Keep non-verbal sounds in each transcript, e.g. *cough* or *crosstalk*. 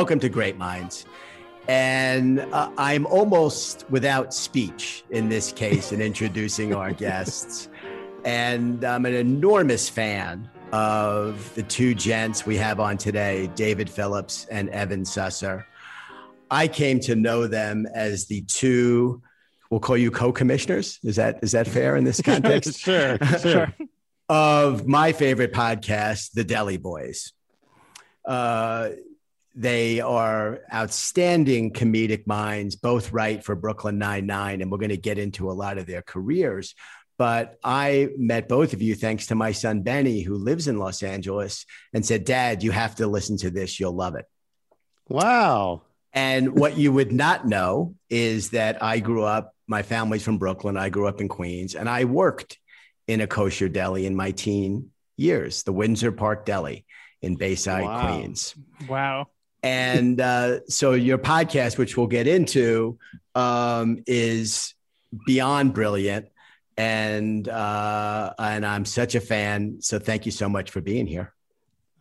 welcome to Great Minds. And uh, I'm almost without speech in this case in introducing our *laughs* guests. And I'm an enormous fan of the two gents we have on today, David Phillips and Evan Susser. I came to know them as the two, we'll call you co-commissioners. Is that is that fair in this *laughs* context? sure, sure. *laughs* of my favorite podcast, The Deli Boys. Uh, they are outstanding comedic minds, both write for Brooklyn Nine-Nine, and we're going to get into a lot of their careers. But I met both of you thanks to my son, Benny, who lives in Los Angeles, and said, Dad, you have to listen to this. You'll love it. Wow. And what you would not know is that I grew up, my family's from Brooklyn. I grew up in Queens, and I worked in a kosher deli in my teen years, the Windsor Park Deli in Bayside, Wow. Queens. Wow. And uh, so your podcast, which we'll get into, um, is beyond brilliant. And uh, and I'm such a fan. So thank you so much for being here.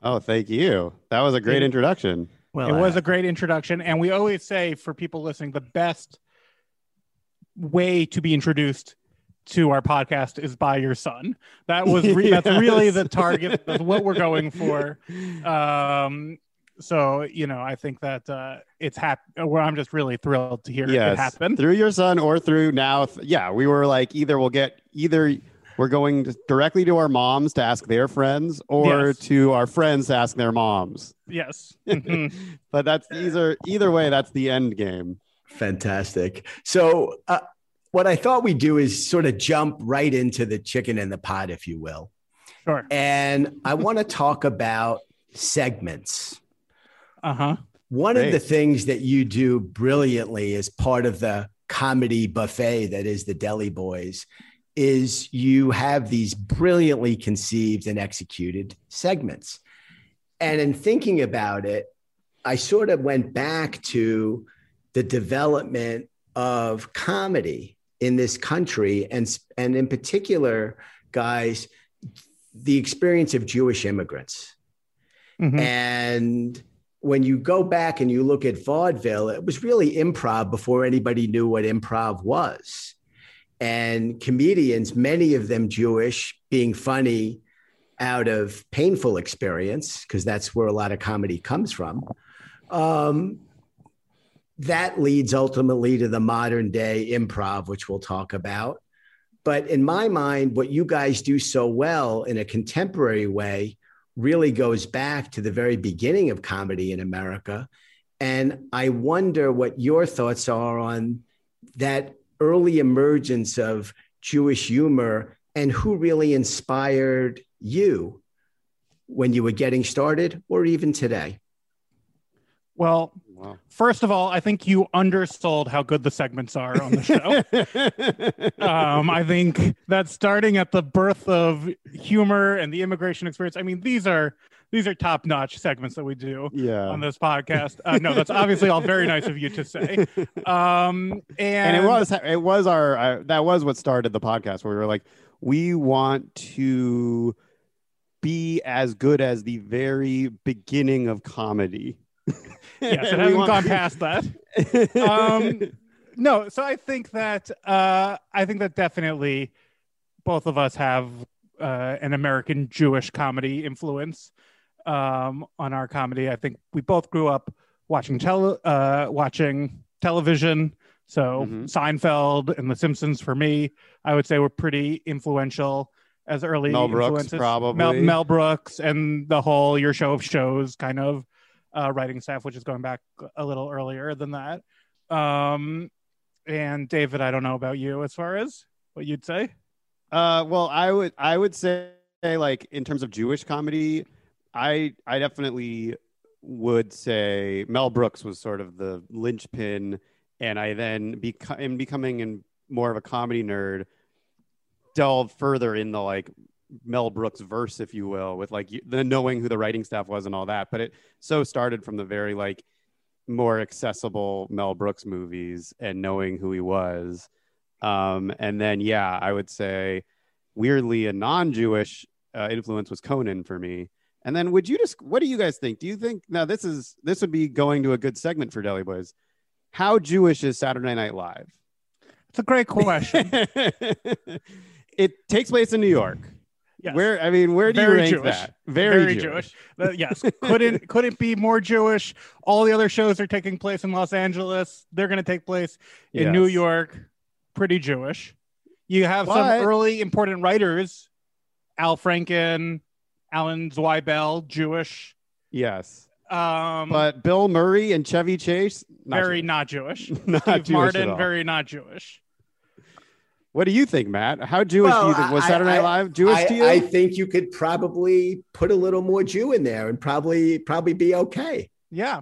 Oh, thank you. That was a great Thank- introduction. Well, it was uh, a great introduction. And we always say for people listening, the best way to be introduced to our podcast is by your son. That was re- that's *laughs* really the target. That's what we're going for. *laughs* Um, so you know, I think that uh, it's hap- Well, I'm just really thrilled to hear it happen. through your son or through now. th- Yeah, we were like either we'll get either we're going to- directly to our moms to ask their friends, or Yes. to our friends to ask their moms. Yes. *laughs* Mhm. But that's either either way, that's the end game. Fantastic. So, uh, what I thought we'd do is sort of jump right into the chicken in the pot, if you will. Sure. And I want to talk about segments. Uh huh. One of the things that you do brilliantly as part of the comedy buffet that is the Deli Boys is you have these brilliantly conceived and executed segments. And in thinking about it, I sort of went back to the development of comedy in this country and and in particular guys the experience of Jewish immigrants Mhm. and when you go back and you look at vaudeville, it was really improv before anybody knew what improv was. And comedians, many of them Jewish, being funny out of painful experience, because that's where a lot of comedy comes from. Um, that leads ultimately to the modern day improv, which we'll talk about. But in my mind, what you guys do so well in a contemporary way really goes back to the very beginning of comedy in America. And I wonder what your thoughts are on that early emergence of Jewish humor and who really inspired you when you were getting started or even today. Well, Wow. first of all, I think you undersold how good the segments are on the show. *laughs* um, I think that starting at the birth of humor and the immigration experience, I mean, these are these are top notch segments that we do yeah. on this podcast. Uh, no, that's obviously all very nice of you to say. Um, and, and it was it was our uh, that was what started the podcast where we were like we want to be as good as the very beginning of comedy *laughs* yes, it hasn't gone past that. um, *laughs* no, so I think that uh, I think that definitely both of us have uh, an American Jewish comedy influence um, on our comedy. I think we both grew up watching tele- uh, watching television. So Mhm. Seinfeld and The Simpsons for me, I would say were pretty influential as early Mel Brooks, influences. probably. Mel, Mel Brooks and the whole Your Show of Shows kind of uh, writing staff, which is going back a little earlier than that. Um, and David, I don't know about you as far as what you'd say. Uh, well, I would I would say like in terms of Jewish comedy, I I definitely would say Mel Brooks was sort of the linchpin, and I then beca- in becoming in more of a comedy nerd, delved further in the like Mel Brooks verse, if you will, with like the knowing who the writing staff was and all that. But it so started from the very like more accessible Mel Brooks movies and knowing who he was. Um, and then, yeah, I would say weirdly a non-Jewish uh, influence was Conan for me. And then would you just what do you guys think? Do you think now this is this would be going to a good segment for Deli Boys. How Jewish is Saturday Night Live? It's a great question. *laughs* it takes place in New York. Yes. Where I mean, where do Very you rank Jewish. that? Very, Jewish. Jewish. Uh, yes, couldn't *laughs* couldn't be more Jewish. All the other shows are taking place in Los Angeles. They're going to take place in New York. Pretty Jewish. You have But- some early important writers: Al Franken, Alan Zweibel, Jewish. Yes, Um, but Bill Murray and Chevy Chase, not very Jewish. not Jewish. *laughs* Not Steve Jewish Martin, very not Jewish. What do you think, Matt? How Jewish do you think was I- Saturday Night Live Jewish I, to you? I think you could probably put a little more Jew in there and probably probably be okay. Yeah,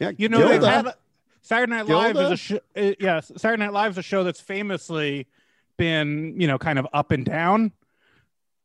yeah, you know they've Gilda. had Saturday Night Live is a sh- uh, yes, Saturday Night Live is a show that's famously been you know kind of up and down.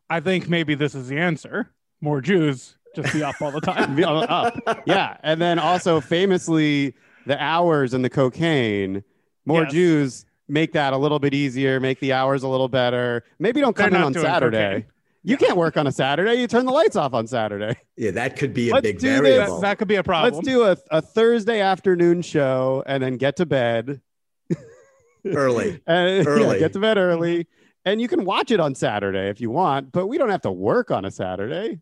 I think maybe this is the answer. More Jews just be up all the time. *laughs* Be up. Yeah, and then also famously the hours and the cocaine. More Yes. Jews make that a little bit easier, make the hours a little better. Maybe don't They're come in on Saturday. cocaine. You can't work on a Saturday. You turn the lights off on Saturday. Yeah, that could be a Let's big do variable. that, that could be a problem. Let's do a, a Thursday afternoon show and then get to bed. Early. *laughs* And, yeah, Early. get to bed early. And you can watch it on Saturday if you want, but we don't have to work on a Saturday.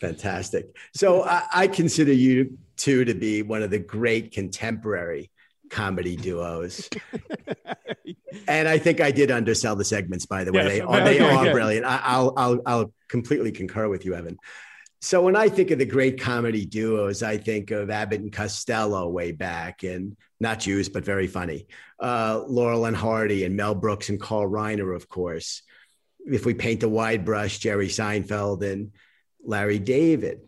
Fantastic. So I, I consider you two to be one of the great contemporary comedy duos. *laughs* and I think I did undersell the segments, by the way. Yes, they are, they are brilliant. I, I'll, I'll, I'll completely concur with you, Evan. So when I think of the great comedy duos, I think of Abbott and Costello way back, and not Jews, but very funny. Uh, Laurel and Hardy, and Mel Brooks and Carl Reiner, of course. If we paint a wide brush, Jerry Seinfeld and Larry David.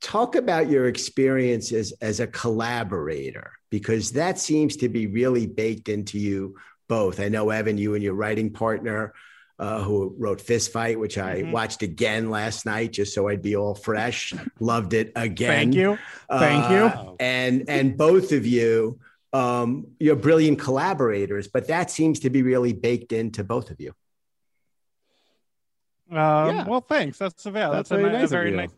Talk about your experiences as a collaborator, because that seems to be really baked into you both. I know, Evan, you and your writing partner, uh, who wrote Fist Fight, which I Mhm. watched again last night just so I'd be all fresh. *laughs* Loved it again. Thank you. Thank you. Uh, and and both of you, um, you're brilliant collaborators, but that seems to be really baked into both of you. Um, Yeah. Well, thanks. That's, yeah, That's that's, a, very a nice of very you. nice.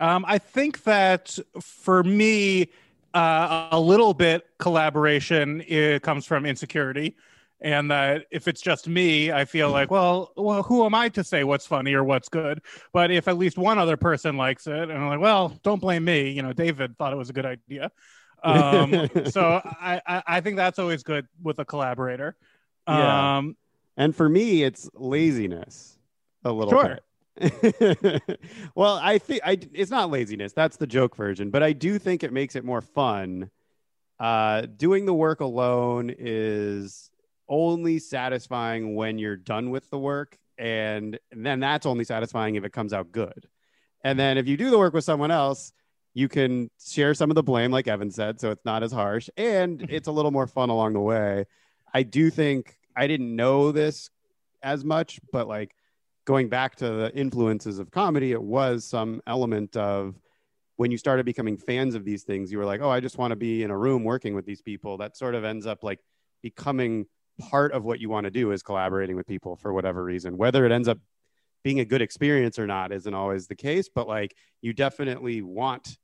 Um, I think that for me, uh, a little bit collaboration it comes from insecurity, and that if it's just me, I feel like, well, well, who am I to say what's funny or what's good? But if at least one other person likes it, and I'm like, well, don't blame me. You know, David thought it was a good idea. Um, *laughs* so I, I, I think that's always good with a collaborator. Yeah. Um, And for me, it's laziness a little Sure. bit. *laughs* well, I think I it's not laziness. That's the joke version, but I do think it makes it more fun. Uh, doing the work alone is only satisfying when you're done with the work, and then that's only satisfying if it comes out good. And then if you do the work with someone else, you can share some of the blame, like Evan said, so it's not as harsh, and *laughs* it's a little more fun along the way. I do think I didn't know this as much, but like going back to the influences of comedy, it was some element of when you started becoming fans of these things, you were like, oh, I just want to be in a room working with these people. That sort of ends up like becoming part of what you want to do is collaborating with people for whatever reason. Whether it ends up being a good experience or not isn't always the case, but like you definitely want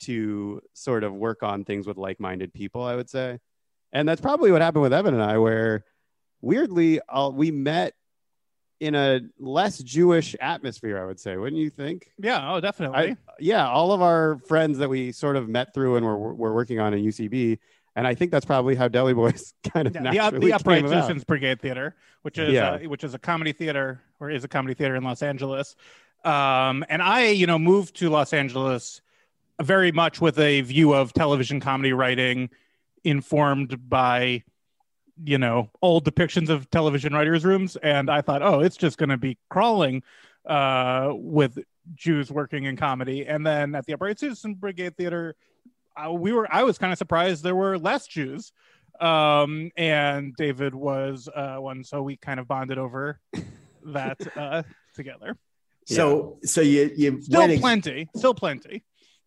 to sort of work on things with like minded people, I would say. And that's probably what happened with Evan and I, where weirdly, uh, we met in a less Jewish atmosphere, I would say. Wouldn't you think? yeah, oh, definitely. I, yeah, all of our friends that we sort of met through and were, were working on in UCB. And I think that's probably how Deli Boys *laughs* kind of Yeah, the, naturally the Upright came about. Citizens Brigade Theater, which is Yeah. uh, which is a comedy theater or is a comedy theater in Los Angeles. Um, and I, you know, moved to Los Angeles very much with a view of television comedy writing, informed by, you know, old depictions of television writers' rooms. And I thought, oh, it's just going to be crawling uh, with Jews working in comedy. And then at the Upright Citizen Brigade Theater, uh, we were I was kind of surprised there were less Jews. Um, and David was uh, one, so we kind of bonded over that uh, together. So so you you Still went ex- plenty, still plenty.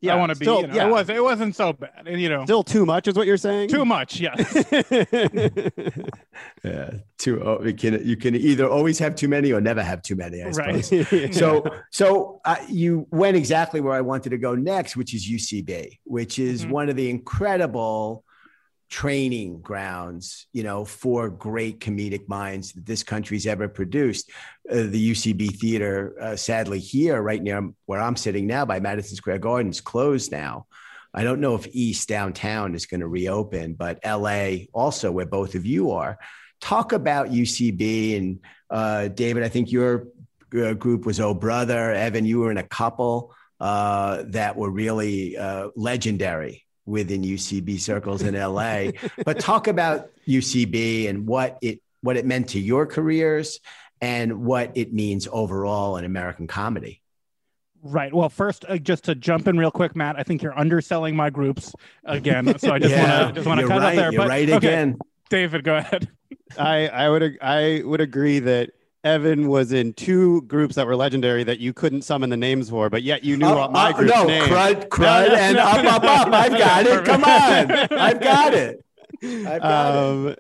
I want to be. still- you know, yeah. It was. It wasn't so bad, and you know, Still too much is what you're saying. too much. Yes. *laughs* Yeah, too. Oh, you can you can either always have too many or never have too many. I Right. suppose. *laughs* So so uh, you went exactly where I wanted to go next, which is UCB, which is Mhm. one of the incredible training grounds, you know, for great comedic minds that this country's ever produced. Uh, the UCB theater, uh, sadly, here right near where I'm sitting now by Madison Square Garden is closed now. I don't know if East downtown is going to reopen, but LA also, where both of you are. Talk about UCB and uh, David. I think your uh, group was Oh Brother. Evan, you were in a couple uh, that were really uh, legendary within UCB circles in LA. *laughs* but talk about UCB and what it what it meant to your careers and what it means overall in American comedy. Right. Well, first, uh, just to jump in real quick, Matt. I think you're underselling my groups again. So I just *laughs* want to just want to you're cut right. out there. You're but right okay, again. David, go ahead. I I would I would agree that Evan was in two groups that were legendary that you couldn't summon the names for, but yet you knew all my oh, group's no, names. crud, *laughs* crud, no, and no. up, up, up. I've got it. *laughs* Come on, I've got it. I've got it. um,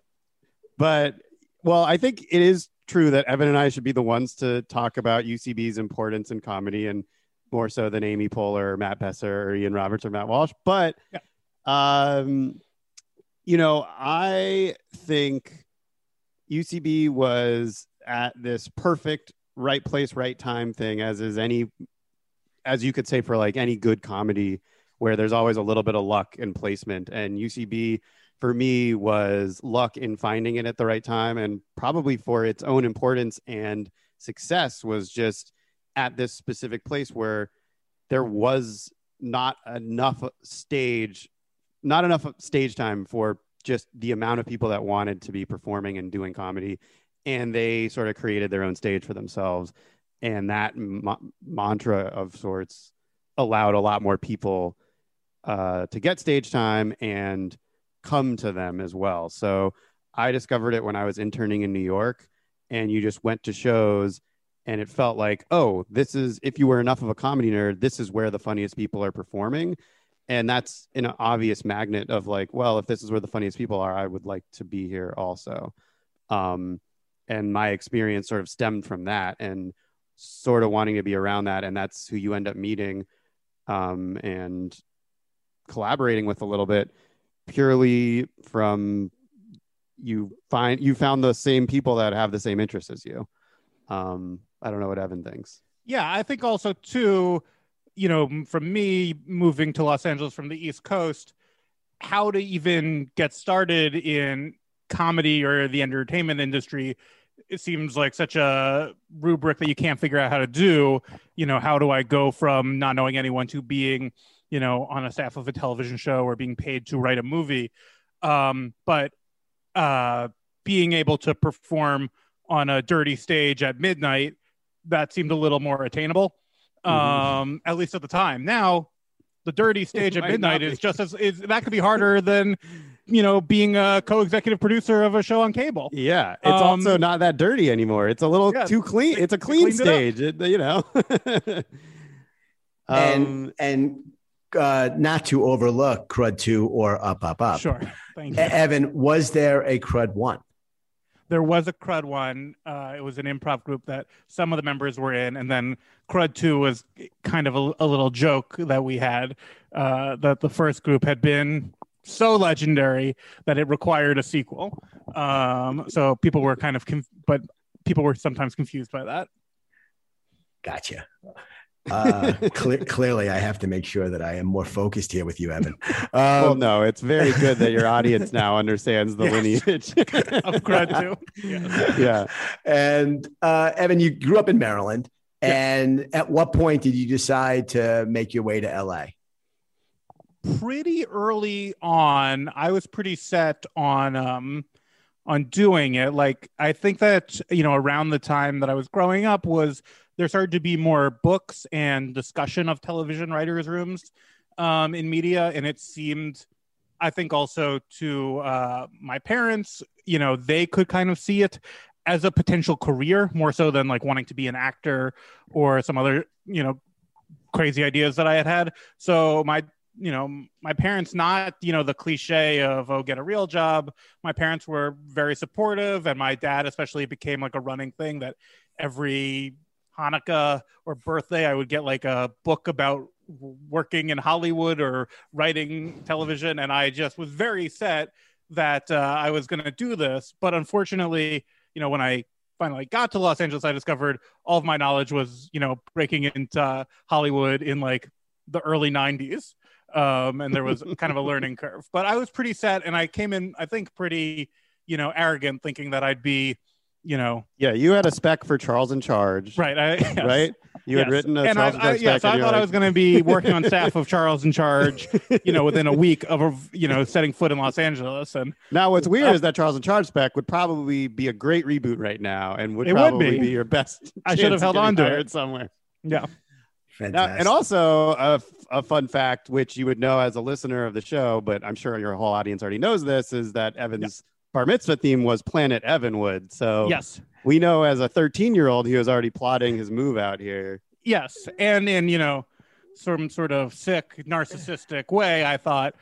But well, I think it is true that Evan and I should be the ones to talk about UCB's importance in comedy, and more so than Amy Poehler, or Matt Besser, or Ian Roberts, or Matt Walsh. But um, you know, I think UCB was at this perfect right place, right time thing, as is any, as you could say for like any good comedy, where there's always a little bit of luck and placement. And UCB for me was luck in finding it at the right time, and probably for its own importance and success was just at this specific place where there was not enough stage not enough stage time for just the amount of people that wanted to be performing and doing comedy and they sort of created their own stage for themselves. And that ma- mantra of sorts allowed a lot more people uh, to get stage time and come to them as well. So i discovered it when i was interning in new york and you just went to shows and it felt like oh this is if you were enough of a comedy nerd this is where the funniest people are performing. And that's an obvious magnet of like well if this is where the funniest people are i would like to be here also. Um, and my experience sort of stemmed from that and sort of wanting to be around that. And that's who you end up meeting um, and collaborating with a little bit purely from you find you found the same people that have the same interests as you. Um, i don't know what evan thinks. Yeah, I think also too, you know, from me moving to Los Angeles from the East Coast, how to even get started in comedy or the entertainment industry, it seems like such a rubric that you can't figure out how to do. You know, how do I go from not knowing anyone to being, you know, on a staff of a television show or being paid to write a movie? Um, but uh, being able to perform on a dirty stage at midnight that seemed a little more attainable um at least at the time now the dirty *laughs* stage at midnight is just as is that could be harder than you know being a co-executive producer of a show on cable Yeah, it's Um, also not that dirty anymore. It's a little Yeah, too clean. It's a clean cleaned it stage, it- you know. *laughs* and um, and uh, not to overlook crud two or up up up. sure thank E- you Evan, was there a crud one? there was a crud one uh it was an improv group that some of the members were in and then crud 2 was kind of a, a little joke that we had uh that the first group had been so legendary that it required a sequel um so people were kind of conf- but people were sometimes confused by that Gotcha. Uh, *laughs* cle- clearly, I have to make sure that I am more focused here with you, Evan. Um, well, no, it's very good that your audience *laughs* now understands the Yes. lineage *laughs* of crud 2 yes. yeah. And uh, Evan, you grew up in Maryland. Yes. And at what point did you decide to make your way to LA? Pretty early on i was pretty set on um on doing it like i think that you know around the time that i was growing up was there started to be more books and discussion of television writers rooms um in media and it seemed i think also to uh my parents you know they could kind of see it as a potential career more so than like wanting to be an actor or some other you know crazy ideas that I had had. So my you know my parents not you know the cliche of oh get a real job. My parents were very supportive and my dad especially became like a running thing that every hanukkah or birthday i would get like a book about working in hollywood or writing television and i just was very set that uh, i was going to do this. But unfortunately you know when i finally got to los angeles i discovered all of my knowledge was you know breaking into hollywood in like the early 90s um, and there was *laughs* kind of a learning curve. But I was pretty set, and I came in, I think, pretty, you know, arrogant, thinking that I'd be, you know, yeah. You had a spec for Charles in Charge, right? I, *laughs* yes. Right. You yes. had written a and Charles I, in Charge I, yes, I thought like, I was going to be working on staff of Charles in Charge, you know, within a *laughs* week of, you know, setting foot in Los Angeles. And now, what's weird uh, is that Charles in Charge spec would probably be a great reboot right now, and would probably would be. be. your best. I should have held on to it somewhere. Yeah. Now, and also a, a fun fact, which you would know as a listener of the show, but I'm sure your whole audience already knows this, is that Evan's yeah. bar mitzvah theme was Planet Evanwood. So yes, we know as a 13 year old he was already plotting his move out here. Yes, and in you know some sort of sick narcissistic way, I thought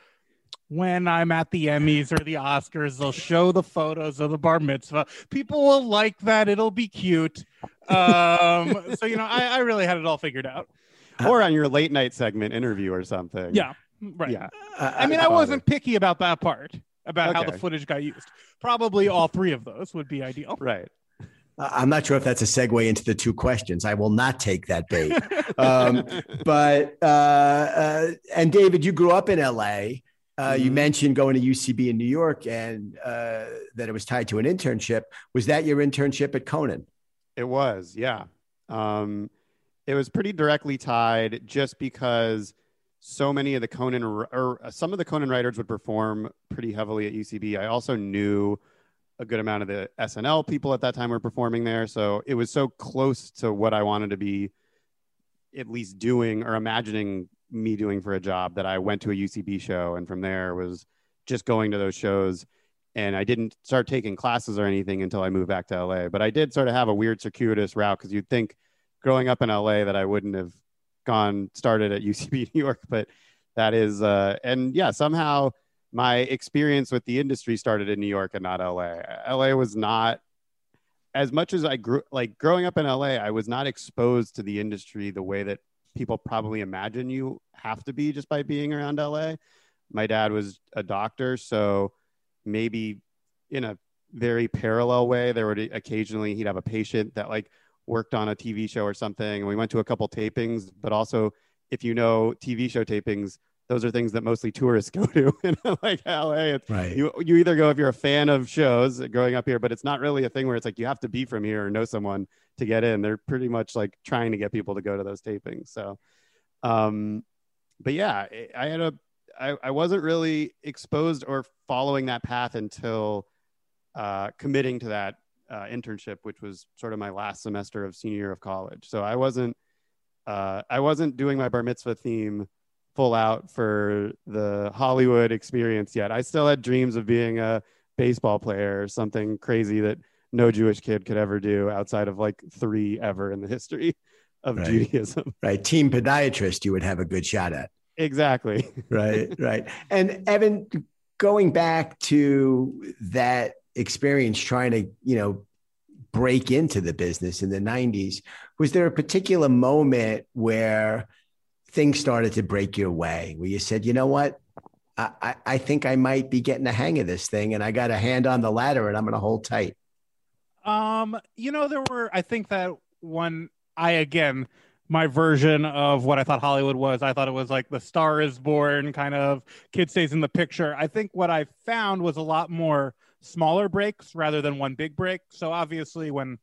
when I'm at the Emmys or the Oscars, they'll show the photos of the bar mitzvah. People will like that. It'll be cute. Um, so you know, I, I really had it all figured out. *laughs* or on your late night segment interview or something. Yeah, right. Yeah. Uh, I mean, I wasn't picky about that part about okay. how the footage got used. Probably all three of those would be ideal. Right. I'm not sure if that's a segue into the two questions. I will not take that bait. *laughs* um, but uh, uh, and David, you grew up in LA. Uh, mm-hmm. You mentioned going to UCB in New York and uh, that it was tied to an internship. Was that your internship at Conan? It was, yeah. Um, it was pretty directly tied just because so many of the Conan or uh, some of the Conan writers would perform pretty heavily at UCB. I also knew a good amount of the SNL people at that time were performing there, so it was so close to what I wanted to be at least doing or imagining me doing for a job that I went to a UCB show and from there was just going to those shows and I didn't start taking classes or anything until I moved back to LA. But I did sort of have a weird circuitous route because you'd think growing up in LA that I wouldn't have gone started at *laughs* UCB New York, but that is uh, and yeah, somehow my experience with the industry started in New York and not LA. LA was not as much as I grew like growing up in LA, I was not exposed to the industry the way that people probably imagine you have to be just by being around LA. My dad was a doctor, so maybe in a very parallel way, there would occasionally he'd have a patient that like worked on a TV show or something, and we went to a couple tapings. But also, if you know TV show tapings, those are things that mostly tourists *laughs* go to in like LA. It's, right. You you either go if you're a fan of shows growing up here, but it's not really a thing where it's like you have to be from here or know someone to get in. They're pretty much like trying to get people to go to those tapings. So, um, but yeah, I had a I, I wasn't really exposed or following that path until uh, committing to that uh, internship, which was sort of my last semester of senior year of college. So I wasn't uh, I wasn't doing my bar mitzvah theme full out for the Hollywood experience yet. I still had dreams of being a baseball player or something crazy that no Jewish kid could ever do outside of like three ever in the history *laughs* of right. Judaism. Right. Team podiatrist, you would have a good shot at. Exactly. *laughs* right. Right. And Evan, going back to that experience trying to, you know, break into the business in the 90s, was there a particular moment where things started to break your way, where you said, you know what? I, I think I might be getting the hang of this thing and I got a hand on the ladder and I'm going to hold tight. Um, you know, there were, I think that when I, again, my version of what I thought Hollywood was. I thought it was like the star is born kind of kid stays in the picture. I think what I found was a lot more smaller breaks rather than one big break. So obviously, when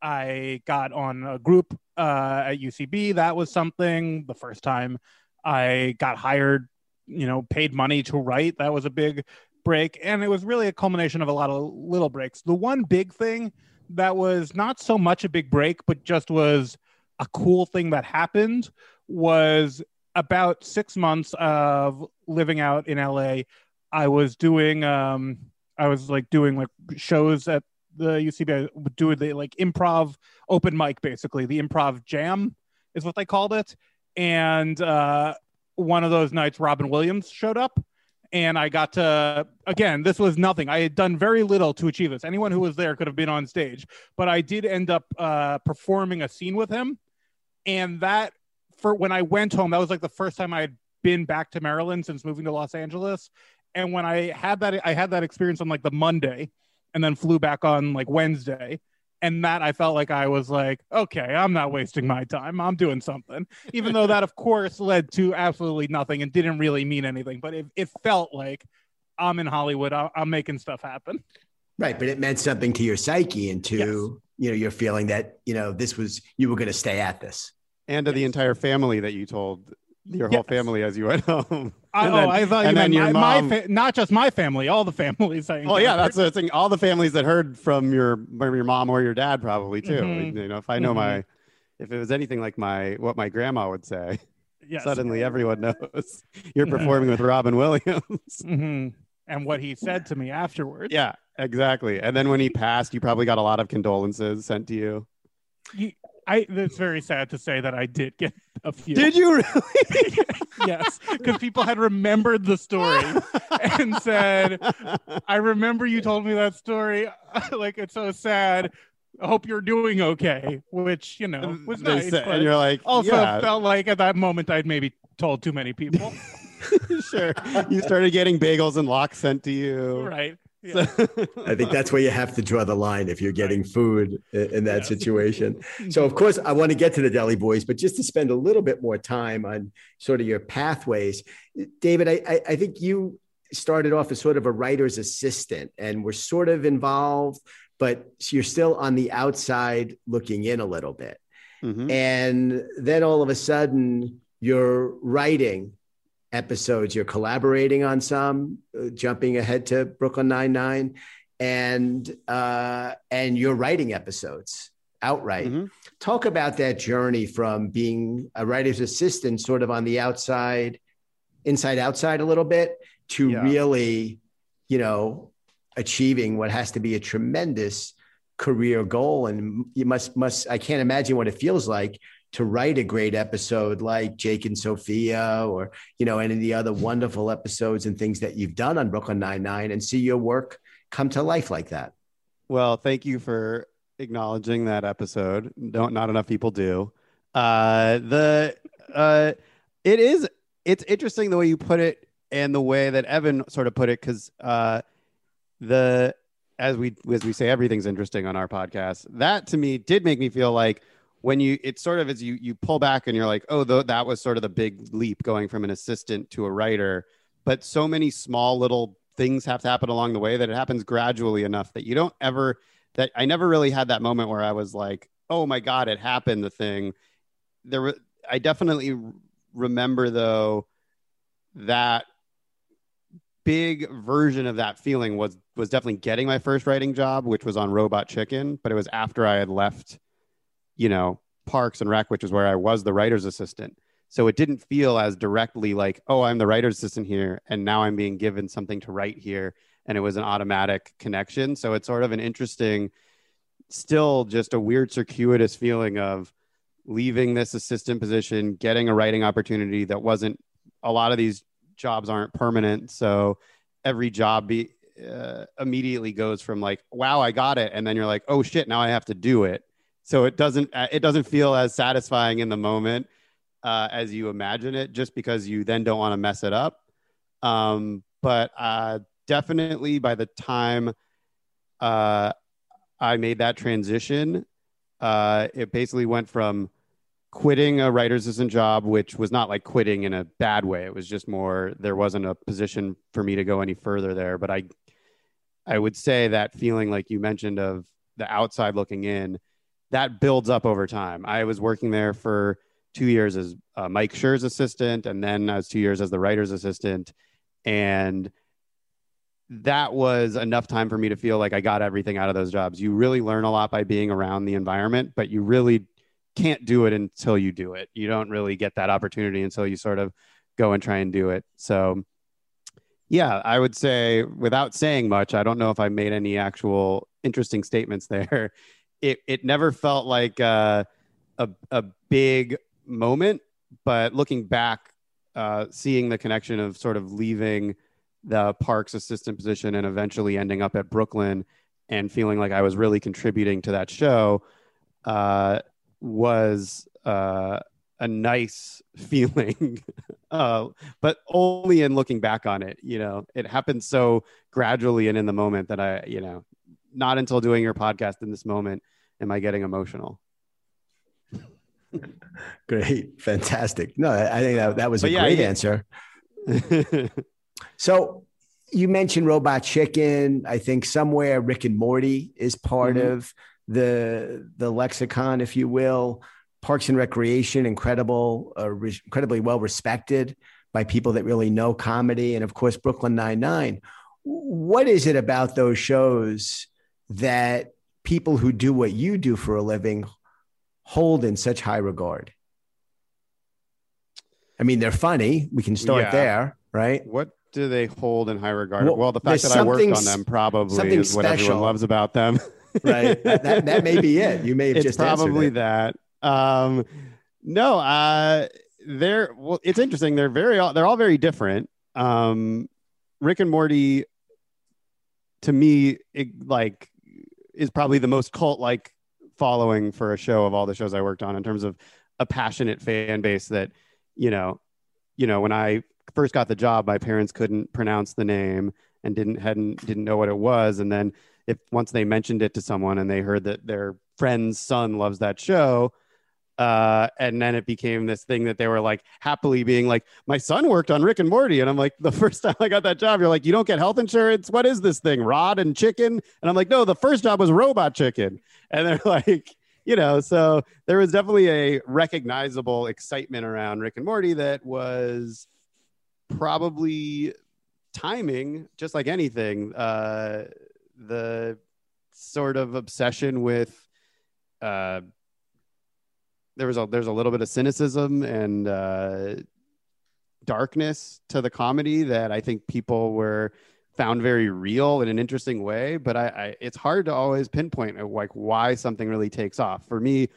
I got on a group uh, at UCB, that was something. The first time I got hired, you know, paid money to write, that was a big break. And it was really a culmination of a lot of little breaks. The one big thing that was not so much a big break, but just was a cool thing that happened was about six months of living out in LA. I was doing um, I was like doing like shows at the UCB. Do the like improv open mic, basically the improv jam is what they called it. and uh, one of those nights, Robin Williams showed up, and I got to again. This was nothing. I had done very little to achieve this. Anyone who was there could have been on stage, but I did end up uh, performing a scene with him, and that for when I went home, that was like the first time I had been back to Maryland since moving to Los Angeles. And when I had that, I had that experience on like the Monday, and then flew back on like Wednesday and that I felt like I was like, okay, I'm not wasting my time. I'm doing something, even though that, of course, led to absolutely nothing and didn't really mean anything. But it, it felt like I'm in Hollywood. I'm making stuff happen. Right, but it meant something to your psyche and to yes. you know your feeling that you know this was you were going to stay at this, and to yes. the entire family that you told your whole family as you went home. I, oh, I thought you meant my, mom, my fa- not just my family, all the *laughs* families. I oh yeah, that's the thing. All the families that heard from your from your mom or your dad probably too. Mm-hmm. You know, if I know mm-hmm. my, if it was anything like my what my grandma would say, yes. suddenly everyone knows *laughs* you're performing with Robin Williams. *laughs* Mm-hmm. And what he said to me afterwards. Yeah, exactly. And then when he passed, you probably got a lot of condolences sent to you. you I it's very sad to say that I did get a few. Did you really? *laughs* yes, because people had remembered the story *laughs* and said, "I remember you told me that story. *laughs* like it's so sad. I hope you're doing okay." Which you know was they nice. Said, and you're like, also yeah. felt like at that moment I'd maybe told too many people. sure, you started getting bagels and lox sent to you. Right. Yeah. *laughs* I think that's where you have to draw the line if you're getting food in, that *laughs* situation. So, of course, I want to get to the Deli Boys, but just to spend a little bit more time on sort of your pathways, David, I, I think you started off as sort of a writer's assistant and were sort of involved, but you're still on the outside looking in a little bit. Mm-hmm. And then all of a sudden, you're writing episodes. You're collaborating on some, uh, jumping ahead to Brooklyn Nine Nine, and uh, and you're writing episodes outright. Mm-hmm. Talk about that journey from being a writer's assistant, sort of on the outside, inside outside a little bit, to yeah. really, you know, achieving what has to be a tremendous career goal. And you must must I can't imagine what it feels like to write a great episode like Jake and Sophia or you know any of the other wonderful episodes and things that you've done on Brooklyn Nine Nine and see your work come to life like that. Well, thank you for acknowledging that episode. Don't not enough people do. Uh, the uh, it is it's interesting the way you put it and the way that Evan sort of put it because uh, the as we as we say everything's interesting on our podcast. That to me did make me feel like when you it's sort of as you you pull back and you're like oh th- that was sort of the big leap going from an assistant to a writer. But so many small little things have to happen along the way that it happens gradually enough that you don't ever that i never really had that moment where i was like oh my god it happened the thing. There were i definitely remember though that big version of that feeling was was definitely getting my first writing job which was on robot chicken but it was after i had left you know, Parks and Rec, which is where I was the writer's assistant. So it didn't feel as directly like, oh, I'm the writer's assistant here, and now I'm being given something to write here. And it was an automatic connection. So it's sort of an interesting, still just a weird circuitous feeling of leaving this assistant position, getting a writing opportunity that wasn't a lot of these jobs aren't permanent. So every job be, uh, immediately goes from like, wow, I got it. And then you're like, oh shit, now I have to do it so it doesn't uh, it doesn't feel as satisfying in the moment uh, as you imagine it just because you then don't want to mess it up. Um, but uh, definitely by the time uh, i made that transition uh, it basically went from quitting a writer's assistant job which was not like quitting in a bad way. It was just more there wasn't a position for me to go any further there. But i i would say that feeling like you mentioned of the outside looking in that builds up over time. I was working there for two years as uh, Mike Schur's assistant, and then I was two years as the writer's assistant. And that was enough time for me to feel like I got everything out of those jobs. You really learn a lot by being around the environment, but you really can't do it until you do it. You don't really get that opportunity until you sort of go and try and do it. So, yeah, I would say without saying much, I don't know if I made any actual interesting statements *laughs* there it it never felt like uh, a a big moment, but looking back, uh, seeing the connection of sort of leaving the Parks assistant position and eventually ending up at Brooklyn and feeling like I was really contributing to that show uh, was uh, a nice *laughs* feeling. uh, but only in looking back on it, you know, it happened so gradually and in the moment that I, you know, not until doing your podcast in this moment am I getting emotional. *laughs* Great, fantastic. No, I think that that was But a yeah, great yeah. answer. *laughs* So you mentioned Robot Chicken. I think somewhere Rick and Morty is part Mhm. of the the lexicon, if you will. Parks and Recreation, incredible, uh, re- incredibly well respected by people that really know comedy, and of course Brooklyn Nine Nine. What is it about those shows that people who do what you do for a living hold in such high regard? I mean, they're funny. We can start Yeah. there, right? what do they hold in high regard? Well, Well, the fact that I worked on them probably is what special. everyone loves about them. *laughs* right? that, that, may be it. You may have it's just probably that. Um, no, uh, they're well. It's interesting. They're very. They're all very different. Um, Rick and Morty, to me, it, like, is probably the most cult like following for a show of all the shows I worked on in terms of a passionate fan base that, you know, you know, when I first got the job, my parents couldn't pronounce the name and didn't hadn't didn't know what it was, and then if once they mentioned it to someone and they heard that their friend's son loves that show, uh, and then it became this thing that they were like happily being like, my son worked on Rick and Morty, and I'm like, the *laughs* first time I got that job, you're like, you don't get health insurance. What is this thing, Rod and Chicken? And I'm like, no, the first job was Robot Chicken, and they're *laughs* like. You know, so there was definitely a recognizable excitement around Rick and Morty that was probably timing, just like anything. Uh, the sort of obsession with uh, there was a there's a little bit of cynicism and uh, darkness to the comedy that I think people were found very real in an interesting way. But I, I it's hard to always pinpoint uh, like why something really takes off. For me,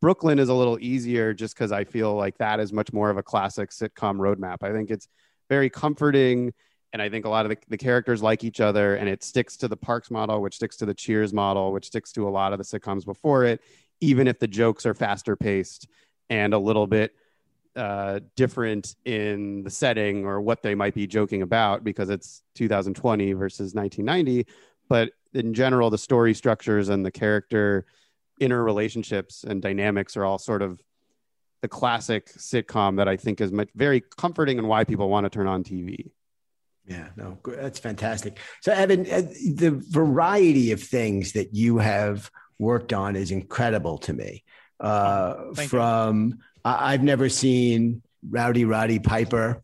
Brooklyn is a little easier just because I feel like that is much more of a classic sitcom roadmap. I think it's very comforting. And I think a lot of the, the characters like each other, and it sticks to the Parks model, which sticks to the Cheers model, which sticks to a lot of the sitcoms before it, even if the jokes are faster paced and a little bit uh, different in the setting or what they might be joking about because it's 2020 versus 1990. But in general, the story structures and the character interrelationships and dynamics are all sort of the classic sitcom that I think is much, very comforting and why people want to turn on TV. Yeah, no, that's fantastic. So, Evan, uh, the variety of things that you have worked on is incredible to me. Uh, you. from I- I've never seen Rowdy Roddy Piper,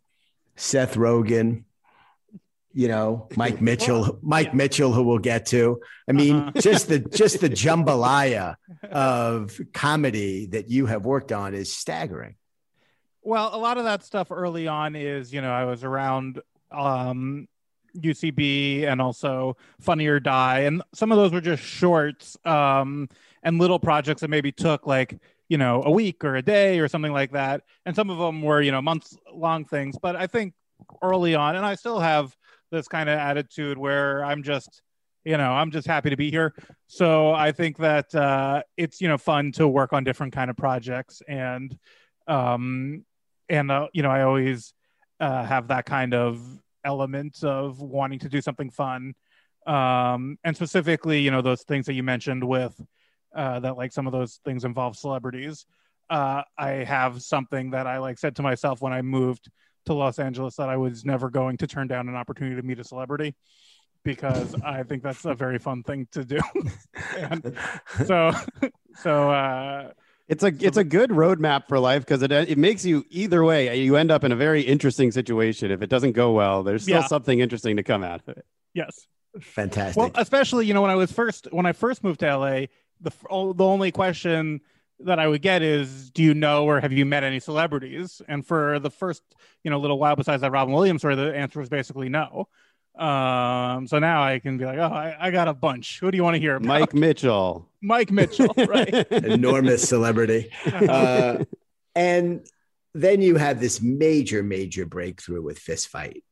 Seth Rogen, you know, Mike Mitchell, Mike yeah. Mitchell, who we'll get to. I mean, Uh-huh. *laughs* just the just the *laughs* jambalaya of comedy that you have worked on is staggering. Well, a lot of that stuff early on is, you know, I was around um UCB and also Funny or Die, and some of those were just shorts um and little projects that maybe took like you know a week or a day or something like that, and some of them were you know months long things. But I think early on, and I still have this kind of attitude where I'm just you know i'm just happy to be here. So i think that uh, it's you know fun to work on different kind of projects. And um and uh, you know i always uh, have that kind of element of wanting to do something fun. Um and specifically you know those things that you mentioned with uh that like some of those things involve celebrities. Uh i have something that i like said to myself when i moved to los angeles that i was never going to turn down an opportunity to meet a celebrity because i think that's a very fun thing to do. *laughs* *laughs* So *laughs* so uh It's a it's a good roadmap for life because it it makes you either way uh, you end up in a very interesting situation. If it doesn't go well, there's still Yeah. something interesting to come out of it. yes Fantastic. Well, especially you know when I was first when I first moved to LA, the the only question that I would get is, "Do you know or have you met any celebrities?" And for the first you know little while, besides that Robin Williams story, the answer was basically no. Um, so now I can be like, "Oh, I, I got a bunch. Who do you want to hear about?" Mike Mitchell, Mike Mitchell, *laughs* right? enormous celebrity. *laughs* Uh, and then you have this major, major breakthrough with Fist Fight.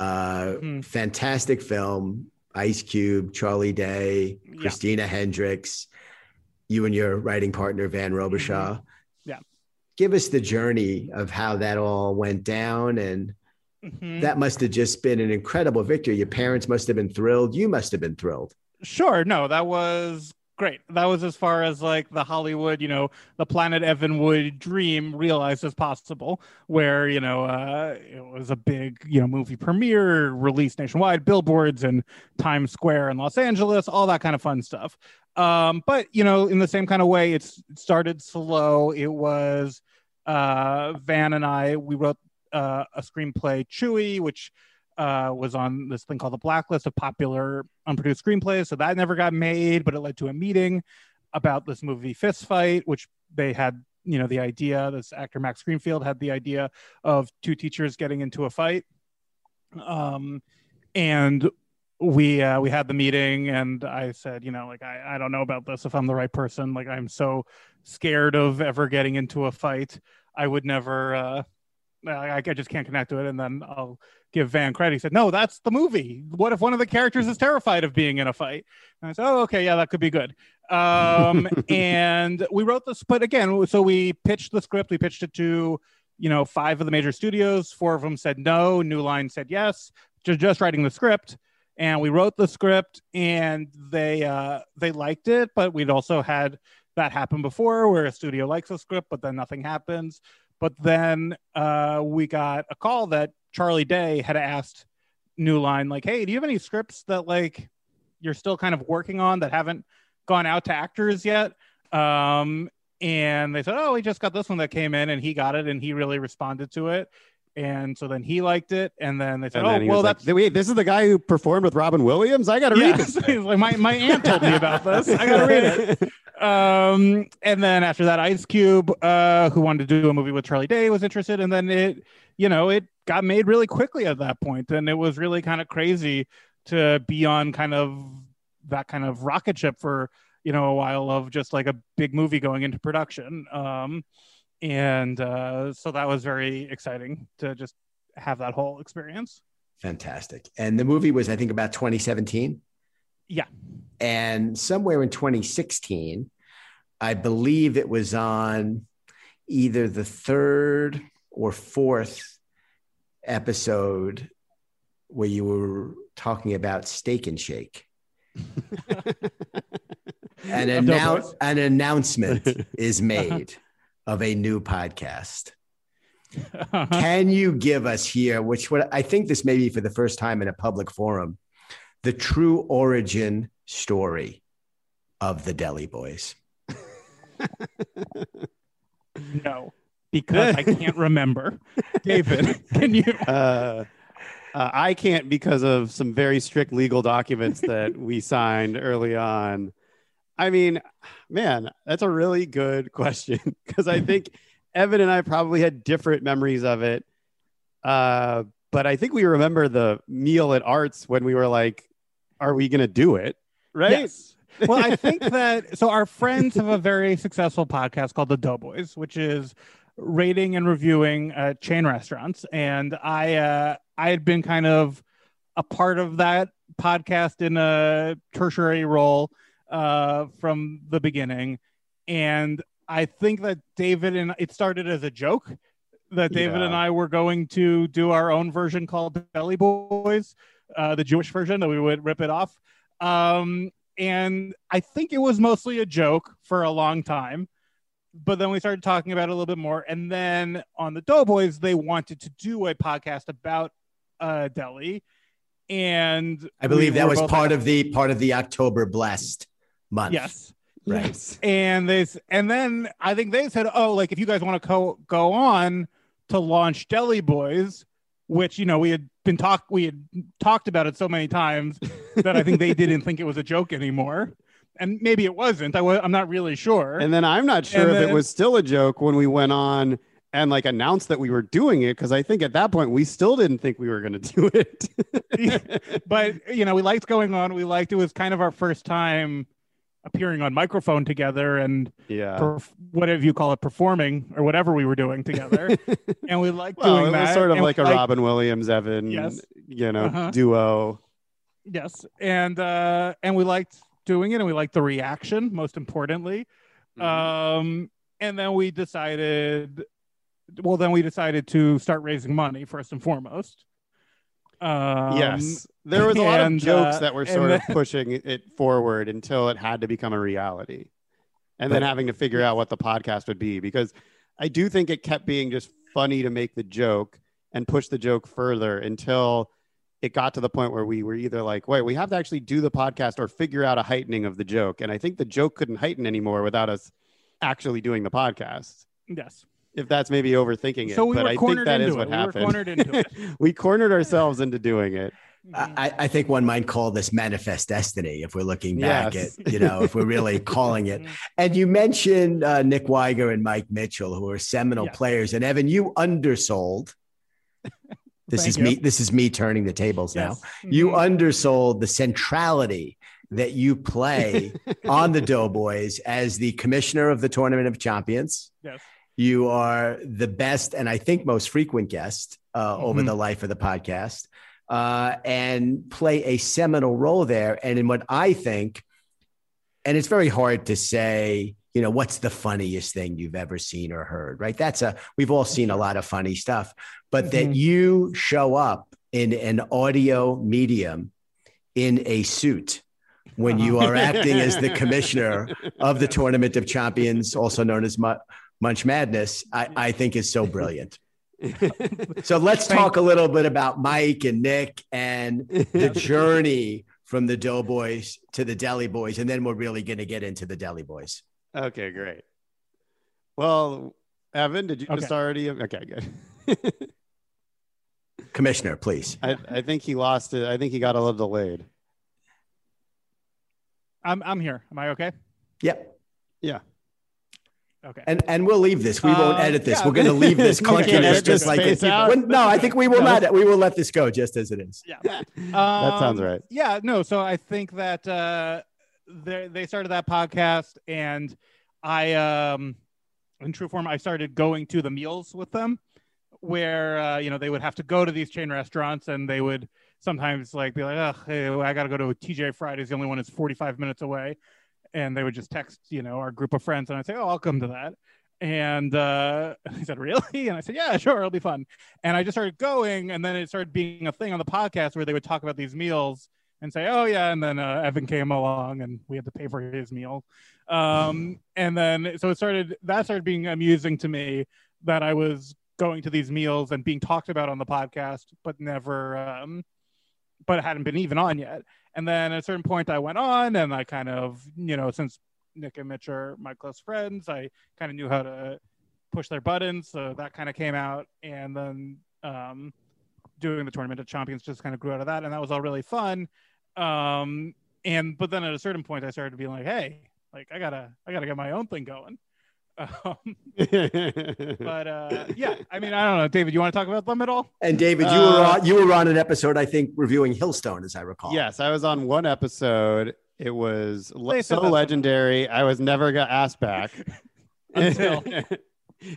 Uh, Mhm. Fantastic film. Ice Cube, Charlie Day, Yeah. Christina Hendricks, you and your writing partner, Van Robichaux. Yeah. Give us the journey of how that all went down. And Mhm. that must have just been an incredible victory. Your parents must have been thrilled. You must have been thrilled. Sure. No, that was great. That was as far as like the Hollywood, you know, the Planet Evanwood dream realized as possible, where, you know, uh, it was a big, you know, movie premiere released nationwide, billboards and Times Square in Los Angeles, all that kind of fun stuff. Um, but, you know, in the same kind of way, it's it started slow. It was uh, Van and I, we wrote uh, a screenplay, Chewy, which uh, was on this thing called the blacklist of popular unproduced screenplays. So that never got made, but it led to a meeting about this movie Fist Fight, which they had, you know, the idea. This actor Max Greenfield had the idea of two teachers getting into a fight. Um, and we uh, we had the meeting, and I said, you know, like I I don't know about this if I'm the right person. Like I'm so scared of ever getting into a fight. I would never. Uh, I, I just can't connect to it, and then I'll give Van credit. He said, "No, that's the movie. What if one of the characters is terrified of being in a fight?" And I said, "Oh, okay, yeah, that could be good." Um, *laughs* and we wrote this, but again, so we pitched the script. We pitched it to, you know, five of the major studios. Four of them said no. New Line said yes. Just just writing the script, and we wrote the script, and they uh, they liked it. But we'd also had that happen before, where a studio likes a script, but then nothing happens. But then uh, we got a call that Charlie Day had asked New Line, like, "Hey, do you have any scripts that like you're still kind of working on that haven't gone out to actors yet?" Um, and they said, "Oh, we just got this one that came in, and he got it, and he really responded to it." And so then he liked it, and then they said, And "Oh, well, was like, wait, this is the guy who performed with Robin Williams. I got to read yeah." this. *laughs* Like, "My my aunt told me about this. I gotta read it." *laughs* um and then after that ice cube uh who wanted to do a movie with charlie day was interested and then it you know it got made really quickly at that point and it was really kind of crazy to be on kind of that kind of rocket ship for you know a while of just like a big movie going into production um and uh so that was very exciting to just have that whole experience Fantastic. And the movie was, I think, about 2017. Yeah. And somewhere in 2016, I believe it was on either the third or fourth episode where you were talking about Steak and Shake. *laughs* An, annou- an announcement is made of a new podcast. *laughs* Can you give us here, which what I think this may be for the first time in a public forum, the true origin story of the Deli Boys? no because i can't remember *laughs* david can you uh, uh, I can't because of some very strict legal documents that we signed early on. I mean, man, that's a really good *laughs* question because I think Evan and I probably had different memories of it. Uh, but I think we remember the meal at Arts when we were like, "Are we going to do it?" Right? Yes. well, I think *laughs* that so our friends have a very successful podcast called The Doughboys, which is rating and reviewing uh, chain restaurants, and I uh, I had been kind of a part of that podcast in a tertiary role uh, from the beginning, and I think that David and it started as a joke that David Yeah. and I were going to do our own version called Belly Boys, uh, the Jewish version that we would rip it off. Um, and I think it was mostly a joke for a long time. But then we started talking about it a little bit more. And then on the Doughboys, they wanted to do a podcast about uh, deli. And I believe we that was part of the part of the October blessed month. Yes. Right. Yes. and they and then I think they said, "Oh, like if you guys want to co- go on to launch Deli Boys, which you know we had been talk we had talked about it so many times *laughs* that I think they didn't think it was a joke anymore, and maybe it wasn't. I was I'm not really sure. And then I'm not sure And if it was still a joke when we went on and like announced that we were doing it because I think at that point we still didn't think we were going to do it. *laughs* but you know we liked going on. We liked it was kind of our first time appearing on microphone together and Yeah. perf- whatever you call it, performing or whatever we were doing together. *laughs* and we liked well, doing it was that. sort of like a we liked- Robin Williams, Evan, Yes. you know, Uh-huh. duo. Yes, and uh, and we liked doing it, and we liked the reaction. Most importantly, Mm-hmm. um, and then we decided. Well, then we decided to start raising money first and foremost. Um, yes, there was a lot of jokes uh, that were and sort of pushing it forward until it had to become a reality, and then having to figure out what the podcast would be. Because I do think it kept being just funny to make the joke and push the joke further until it got to the point where we were either like, wait, we have to actually do the podcast or figure out a heightening of the joke. And I think the joke couldn't heighten anymore without us actually doing the podcast. Yes. If that's maybe overthinking it, So we but I think cornered that into is what it. We were happened. cornered into it. *laughs* we cornered ourselves into doing it. I, I think one might call this manifest destiny if we're looking back Yes. at, you know, if we're really *laughs* calling it. And you mentioned uh, Nick Weiger and Mike Mitchell, who are seminal Yes. players. And Evan, you undersold. *laughs* This is you. me. This is me turning the tables now. Yes. You Mhm. undersold the centrality that you play on the Doughboys as the commissioner of the Tournament of Champions. Yes. You are the best and I think most frequent guest uh, over Mhm. the life of the podcast uh, and play a seminal role there. And in what I think, and it's very hard to say, you know, what's the funniest thing you've ever seen or heard, right? That's a, we've all seen a lot of funny stuff, but that Mhm. you show up in an audio medium in a suit when you are acting as the *laughs* commissioner of the Tournament of Champions, also known as Munch Madness, I, I think is so brilliant. *laughs* So let's talk a little bit about Mike and Nick and the *laughs* journey from the Doughboys to the Deli Boys, and then we're really going to get into the Deli Boys. okay, great. Well, Evan, did you Okay. just already? Okay, good. *laughs* Commissioner, please. I, I think he lost it. I think he got a little delayed. I'm I'm here. Am I okay? Yep. Yeah. Okay. And and we'll leave this. We won't Uh, edit this. yeah. We're going to leave this *laughs* You can't clunkiness edit just like it. space out? Well, no, I think we will No. not. We will let this go just as it is. yeah. that sounds Um, right. Yeah, no. So I think that uh, they they started that podcast, and I, um, in true form, I started going to the meals with them, where uh, you know they would have to go to these chain restaurants, and they would sometimes like be like, "Oh, hey, I got to go to TGI Fridays. The only one is forty five minutes away," and they would just text, you know, our group of friends, and I'd say, "Oh, I'll come to that." And uh, *laughs* he said, "Really?" And I said, "Yeah, sure, it'll be fun." And I just started going, and then it started being a thing on the podcast where they would talk about these meals and say, "Oh yeah," and then uh, Evan came along, and we had to pay for his meal. Um, *laughs* and then so it started. That started being amusing to me that I was going to these meals and being talked about on the podcast, but never, um, but it hadn't been even on yet. And then at a certain point, I went on, and I kind of, you know, since Nick and Mitch are my close friends, I kind of knew how to push their buttons, so that kind of came out, and then. Um, doing the tournament of champions just kind of grew out of that and that was all really fun um and but then at a certain point i started to be like hey like i gotta i gotta get my own thing going um *laughs* but uh yeah i mean i don't know david you want to talk about them at all And David, you Uh, were on, you were on an episode, I think, reviewing Hillstone, as I recall. yes, I was on one episode. It was le- so that's legendary. I was never got asked back *laughs* *laughs* Until.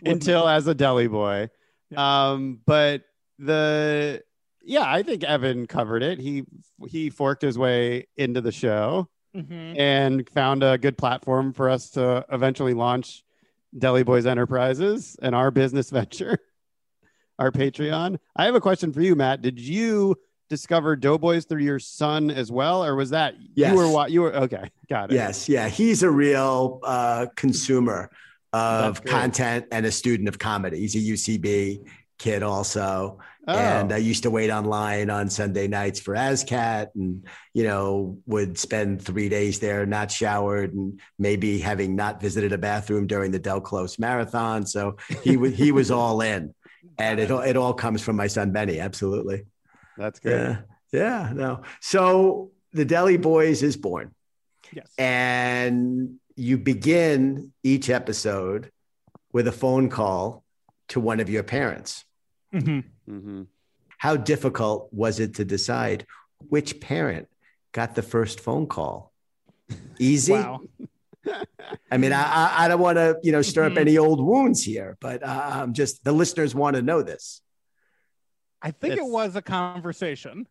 until as a deli boy. Um, but the yeah, I think Evan covered it. He he forked his way into the show Mhm. and found a good platform for us to eventually launch Deli Boys Enterprises and our business *laughs* venture, our Patreon. I have a question for you, Matt. Did you discover Doughboys through your son as well, or was that Yes. you were wa- you were okay? Got it. Yes, yeah, he's a real uh, consumer of content and a student of comedy. He's a UCB kid, also, Oh, and I used to wait online on Sunday nights for ASSSSCAT, and you know would spend three days there, not showered, and maybe having not visited a bathroom during the Del Close Marathon. So he was he was *laughs* all in, and it all it all comes from my son Benny. Absolutely. that's good. Yeah. Yeah. No. So the Deli Boys is born yes and you begin each episode with a phone call to one of your parents. Mhm. Hmm How difficult was it to decide which parent got the first phone call Easy. Wow. I mean, I I, I don't want to you know stir up Mhm. any old wounds here, but uh, I'm just the listeners want to know this. I think it was a conversation.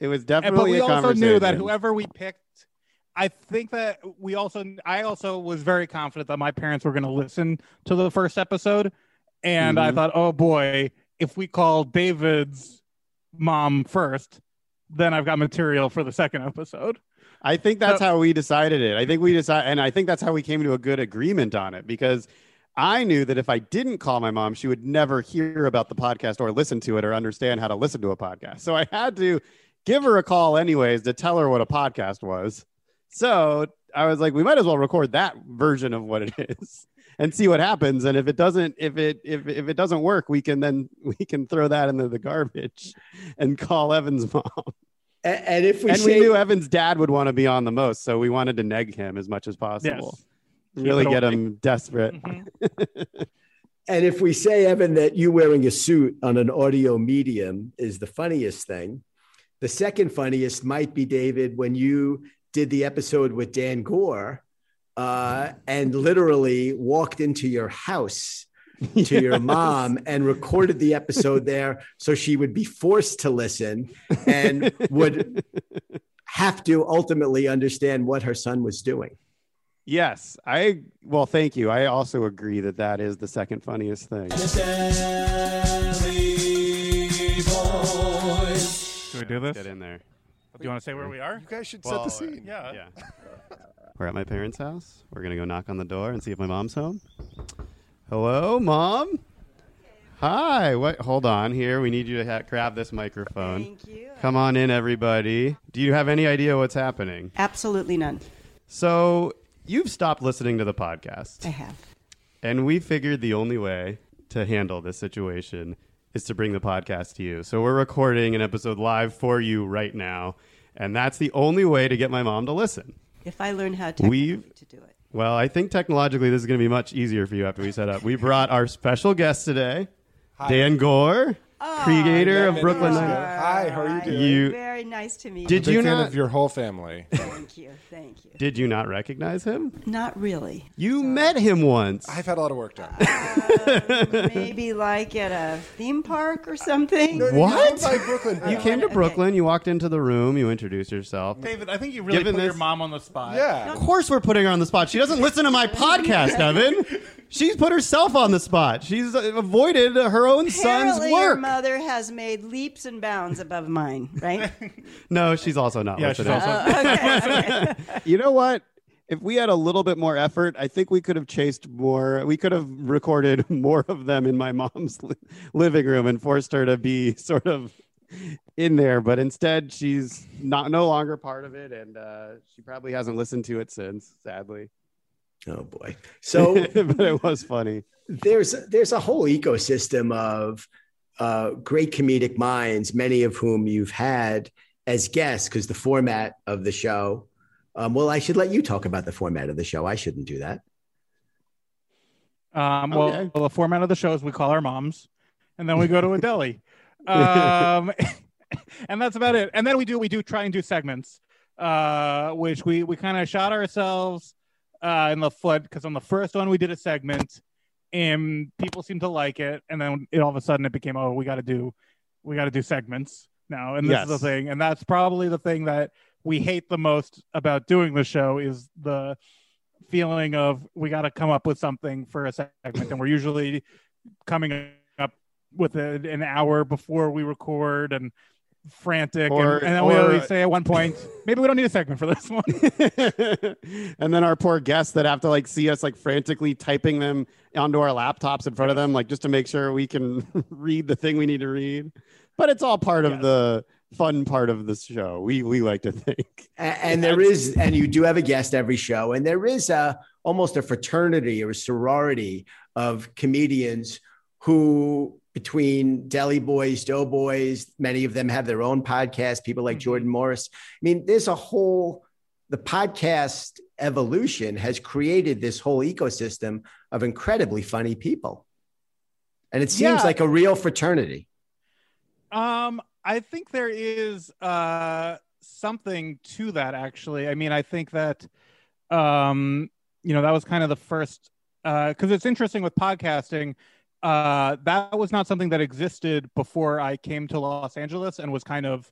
It was definitely but we a also knew that whoever we picked i think that we also i also was very confident that my parents were going to listen to the first episode and i Mhm. thought oh boy if we call david's mom first then i've got material for the second episode I think that's So- how we decided it. I think we decided, and I think that's how we came to a good agreement on it because I knew that if I didn't call my mom, she would never hear about the podcast or listen to it or understand how to listen to a podcast. So I had to give her a call anyways to tell her what a podcast was. So I was like, we might as well record that version of what it *laughs* is and see what happens. And if it doesn't, if it if if it doesn't work, we can then *laughs* we can throw that into the garbage and call Evan's mom And, and if we and say we knew Evan's dad would want to be on the most, so we wanted to neg him as much as possible. yes Really get away. him desperate. Mhm. *laughs* and if we say Evan that you wearing a suit on an audio medium is the funniest thing, the second funniest might be David when you did the episode with Dan Goor uh, and literally walked into your house to your *laughs* mom and recorded the episode there so she would be forced to listen and would have to ultimately understand what her son was doing. Yes, I well, thank you. I also agree that that is the second funniest thing. Should we do this Get in there. do you want to say where we are You guys should Well, set the scene. yeah Yeah. *laughs* We're at my parents' house. We're gonna go knock on the door and see if my mom's home. Hello, mom. Hi. What? Hold on. Here, we need you to ha- grab this microphone. Thank you. Come on in, everybody. Do you have any idea what's happening? Absolutely none. So you've stopped listening to the podcast, I have. and we figured the only way to handle this situation is to bring the podcast to you. So we're recording an episode live for you right now, and that's the only way to get my mom to listen. If I learn how to We've- to do it. Well, I think technologically this is going to be much easier for you after we set up. We brought our special guest today, Dan Goor, creator of Brooklyn many years Nine. ago. Hi, how are you doing? You- Very nice to meet you. Did you. you fan not- of your whole family. *laughs* Thank you. Thank you. Did you not recognize him? Not really. You met him once. I've had a lot of work done. Uh, *laughs* maybe like at a theme park or something. What? By Brooklyn. You came to Okay. Brooklyn. You walked into the room. You introduced yourself. david i think you really Given put your mom on the spot Yeah. Of course, we're putting her on the spot. She doesn't listen to my *laughs* podcast, Evan. She's put herself on the spot. She's uh, avoided her own son's Apparently, your work. mother has made leaps and bounds above mine, right? *laughs* No, she's also not Yeah, she's also- Oh, okay, *laughs* okay. you know what? If we had a little bit more effort, I think we could have chased more. We could have recorded *laughs* more of them in my mom's li- living room and forced her to be sort of in there. But instead, she's not no longer part of it, and uh, she probably hasn't listened to it since. Sadly, Oh boy. *laughs* So but it was funny. there's there's a whole ecosystem of uh, great comedic minds, many of whom you've had as guests, because the format of the show. Um, well, I should let you talk about the format of the show. I shouldn't do that. Um, well, Okay. well, the format of the show is we call our moms, and then we go to a deli, *laughs* um, *laughs* and that's about it. And then we do we do try and do segments, uh, which we we kind of shot ourselves uh, in the foot because on the first one we did a segment, and people seemed to like it, and then it all of a sudden it became oh we got to do we got to do segments now, and this is the thing, and that's probably the thing that we hate the most about doing the show is the feeling of we got to come up with something for a segment and we're usually coming up with it an hour before we record and frantic Or- and, and then we or- always say at one point maybe we don't need a segment for this one *laughs* and then our poor guests that have to like see us like frantically typing them onto our laptops in front of them, like just to make sure we can *laughs* read the thing we need to read. But it's all part of Yes. the fun part of the show. We we like to think. A- And, there is, and you do have a guest every show, and there is a almost a fraternity or a sorority of comedians who, between Deli Boys, Doughboys, many of them have their own podcast. People like Mhm. Jordan Morris. I mean, there's a whole. The podcast evolution has created this whole ecosystem of incredibly funny people, and it seems Yeah. like a real fraternity. Um, I think there is uh something to that actually. I mean, I think that um, you know, that was kind of the first because it's interesting with podcasting. Uh, that was not something that existed before I came to Los Angeles and was kind of,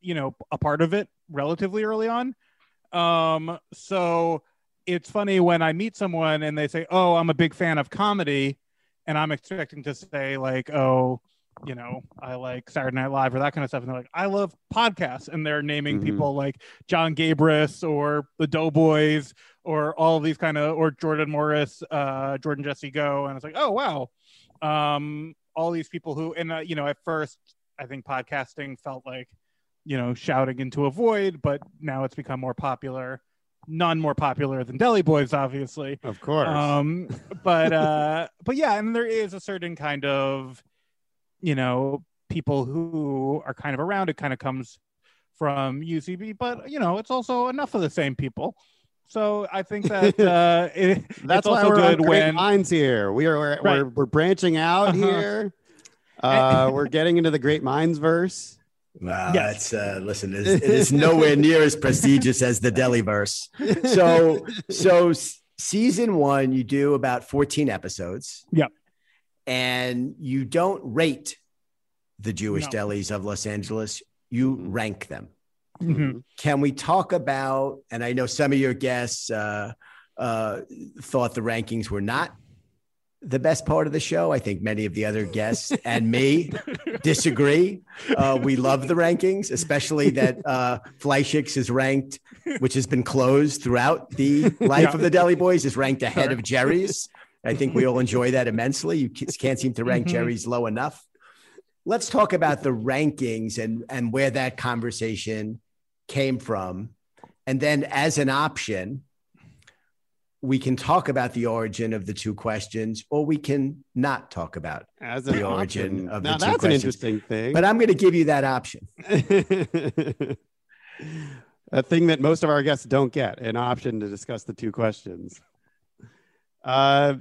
you know, a part of it relatively early on. Um, so it's funny when I meet someone and they say, "Oh, I'm a big fan of comedy," and I'm expecting to say like, "Oh, you know, I like Saturday Night Live or that kind of stuff," and they're like, "I love podcasts," and they're naming Mhm. people like John Gabrus or the Doughboys or all these kind of or Jordan Morris, uh, Jordan Jesse Go, and it's like, "Oh, wow." Um, all these people who, and uh, you know, at first, I think podcasting felt like you know, shouting into a void, but now it's become more popular. None more popular than Deli Boys, obviously. Of course. Um, but *laughs* uh, but yeah, and there is a certain kind of, you know, people who are kind of around. It kind of comes from UCB, but you know, it's also enough of the same people. So I think *laughs* that uh, it, That's it's why also we're on great when minds here. We are we're, Right. we're, we're branching out Uh-huh. here. Uh, we're getting into the great minds verse. Wow, Yes. that's uh, listen. It is, it is nowhere *laughs* near as prestigious as the Deliverse. So, *laughs* so season one, you do about fourteen episodes. Yep. and you don't rate the Jewish No. delis of Los Angeles. You Mhm. rank them. Mhm. Can we talk about? And I know some of your guests uh, uh, thought the rankings were not the best part of the show. I think many of the other guests *laughs* and me disagree. Uh, we love the rankings, especially that uh, Fleishik's is ranked, which has been closed throughout the *laughs* life Yeah. of the Deli Boys, is ranked ahead of Jerry's. I think we all enjoy that immensely. You can't seem to rank Mhm. Jerry's low enough. Let's talk about the rankings and and where that conversation came from, and then as an option, we can talk about the origin of the two questions, or we can not talk about. As The origin option. of the now two that's an interesting thing. But I'm going to give you that option. *laughs* a thing that most of our guests don't get an option to discuss the two questions. Uh,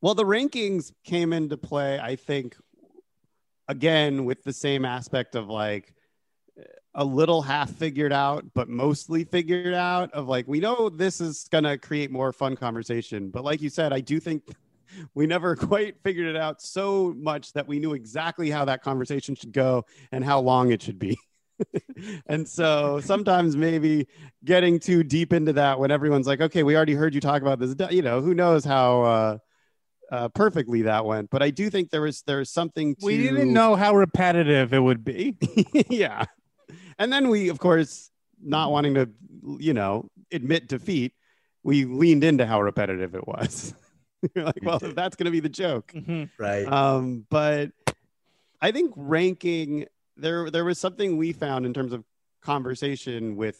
well, the rankings came into play, I think, again, with the same aspect of like a little half figured out, but mostly figured out of like, we know this is going to create more fun conversation. But like you said, I do think *laughs* we never *laughs* quite figured it out so much that we knew exactly how that conversation should go and how long it should be. *laughs* and so sometimes maybe getting too deep into that when everyone's like, okay, we already heard you talk about this, you know, who knows how uh, uh, perfectly that went. But I do think there was there's something to we didn't know how repetitive it would be. yeah. And then we, of course, not wanting to, you know, admit defeat, we leaned into how repetitive it was. *laughs* You're like, well, that's going to be the joke. Mhm. Right. Um, but I think ranking there there was something we found in terms of conversation with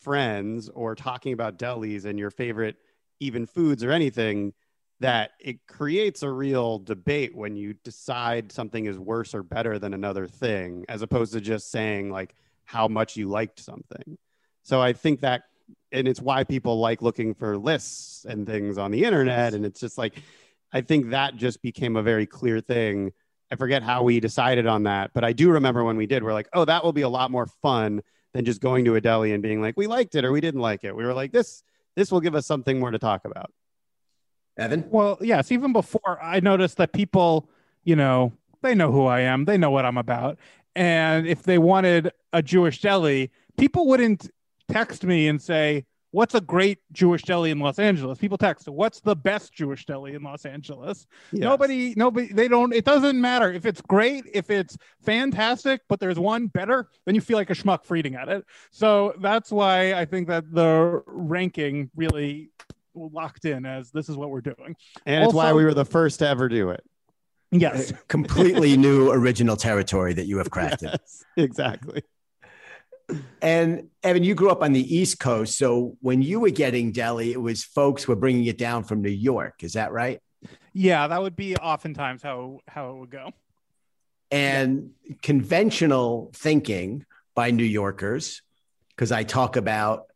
friends or talking about delis and your favorite even foods or anything that it creates a real debate when you decide something is worse or better than another thing as opposed to just saying like how much you liked something. So I think that and it's why people like looking for lists and things on the internet and it's just like I think that just became a very clear thing. I forget how we decided on that, but I do remember when we did, we're like, oh, that will be a lot more fun than just going to a deli and being like, we liked it or we didn't like it. We were like, this, this will give us something more to talk about. Evan? Well, yes, even before I noticed that people, you know, they know who I am, they know what I'm about. And if they wanted a Jewish deli, people wouldn't text me and say, What's a great Jewish deli in Los Angeles? People text, What's the best Jewish deli in Los Angeles? Yes. Nobody, nobody, they don't, it doesn't matter if it's great, if it's fantastic, but there's one better, then you feel like a schmuck for eating at it. So that's why I think that the ranking really locked in as this is what we're doing. and it's why we were the first to ever do it. Yes. *laughs* Completely new original territory that you have crafted. *laughs* Yes, exactly. And Evan, you grew up on the East Coast. So when you were getting deli, it was folks were bringing it down from New York. Is that right? Yeah, that would be oftentimes how how it would go. And conventional thinking by New Yorkers, because I talk about,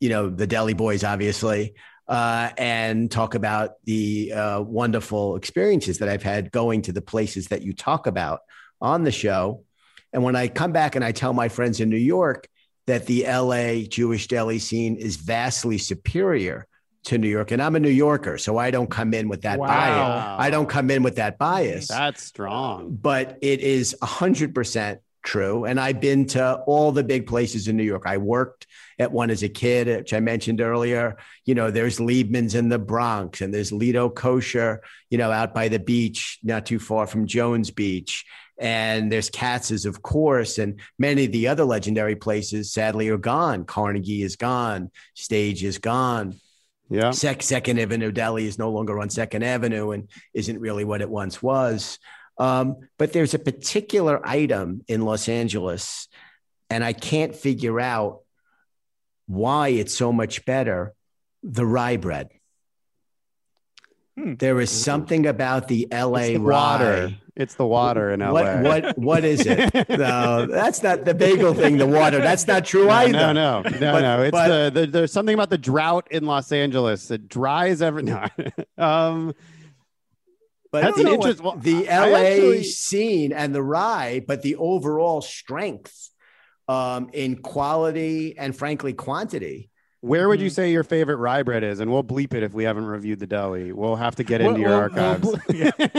you know, the deli boys, obviously, uh, and talk about the uh, wonderful experiences that I've had going to the places that you talk about on the show. And when I come back and I tell my friends in New York, that the LA Jewish deli scene is vastly superior to New York. And I'm a New Yorker, so I don't come in with that Wow. bias. I don't come in with that bias That's strong. but it is 100% true. And I've been to all the big places in New York. I worked at one as a kid, which I mentioned earlier. You know, there's Liebman's in the Bronx and there's Lido Kosher, you know, out by the beach, not too far from Jones Beach. And there's Katz's, of course, and many of the other legendary places sadly are gone. Carnegie is gone, Stage is gone. Yeah. Sec- Second Avenue Deli is no longer on Second Avenue and isn't really what it once was. Um, but there's a particular item in Los Angeles, and I can't figure out why it's so much better the rye bread. Hmm. There is something about the LA It's the rye. water. It's the water in LA. What what what is it? *laughs* no, that's not the bagel thing. The water. That's not true No, either. no, no, *laughs* no, But- no. It's but- the, the there's something about the drought in Los Angeles. It dries every *laughs* no. um, But That's the, an interest- well, the I- I LA actually- scene and the rye, but the overall strength um, in quality and frankly quantity. where would you Mhm. say your favorite rye bread is? And we'll bleep it if we haven't reviewed the deli. We'll have to get into Well, your well, archives. well, *laughs*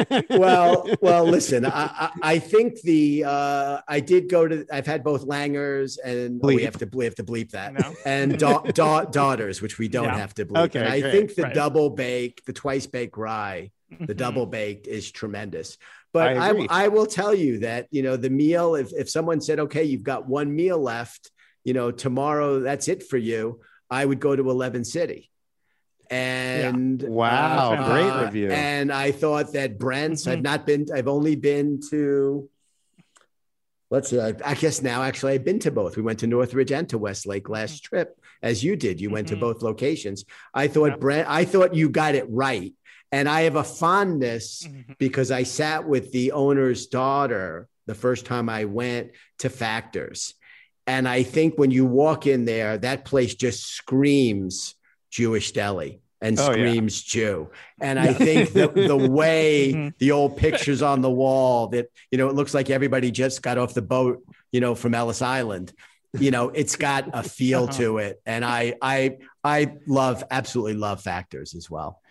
yeah. Well, well, listen, I, I, I think the uh, I did go to. I've had both Langers and oh, we have to we have to bleep that No. and da- da- daughters, which we don't Yeah. have to bleep. Okay, and I great. think the Right. double bake, the twice baked rye, the Mhm. double baked is tremendous. But I I. I, will tell you that, you know, the meal, if, if someone said, okay, you've got one meal left, you know, tomorrow, that's it for you, I would go to 11 City. And Wow, uh, great uh, review. And I thought that Brent's, I've Mhm. not been, I've only been to, let's see, I, I guess now actually I've been to both. We went to Northridge and to Westlake last trip, as you did. You went to Mhm. both locations. I thought Yeah. Brent, I thought you got it right. And I have a fondness Mhm. because I sat with the owner's daughter the first time I went to Factors. And I think when you walk in there, that place just screams Jewish deli and Oh, yeah. screams Jew. And I think the, the *laughs* way Mhm. the old pictures on the wall that, you know, it looks like everybody just got off the boat, you know, from Ellis Island. You know, it's got a feel Uh-huh. to it. And I I I love absolutely love Factors as well.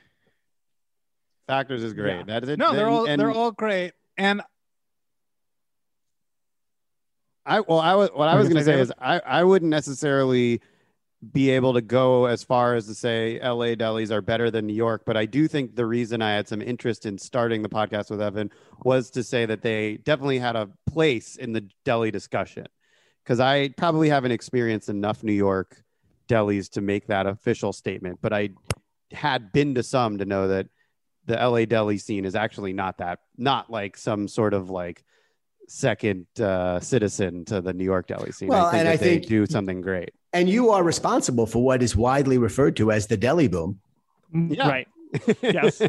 Factors is great. Yeah. That is it. No, they're And- all and they're all great. And I well, I was what I was going to say say, is I I wouldn't necessarily be able to go as far as to say LA delis are better than New York, but I do think the reason I had some interest in starting the podcast with Evan was to say that they definitely had a place in the deli discussion because I probably haven't experienced enough New York delis to make that official statement, but I had been to some to know that the LA deli scene is actually not that not like some sort of like second uh, citizen to the New York deli scene. Well, I think and that I they think- do something great. And you are responsible for what is widely referred to as the deli boom. Yeah. right. *laughs* Yes.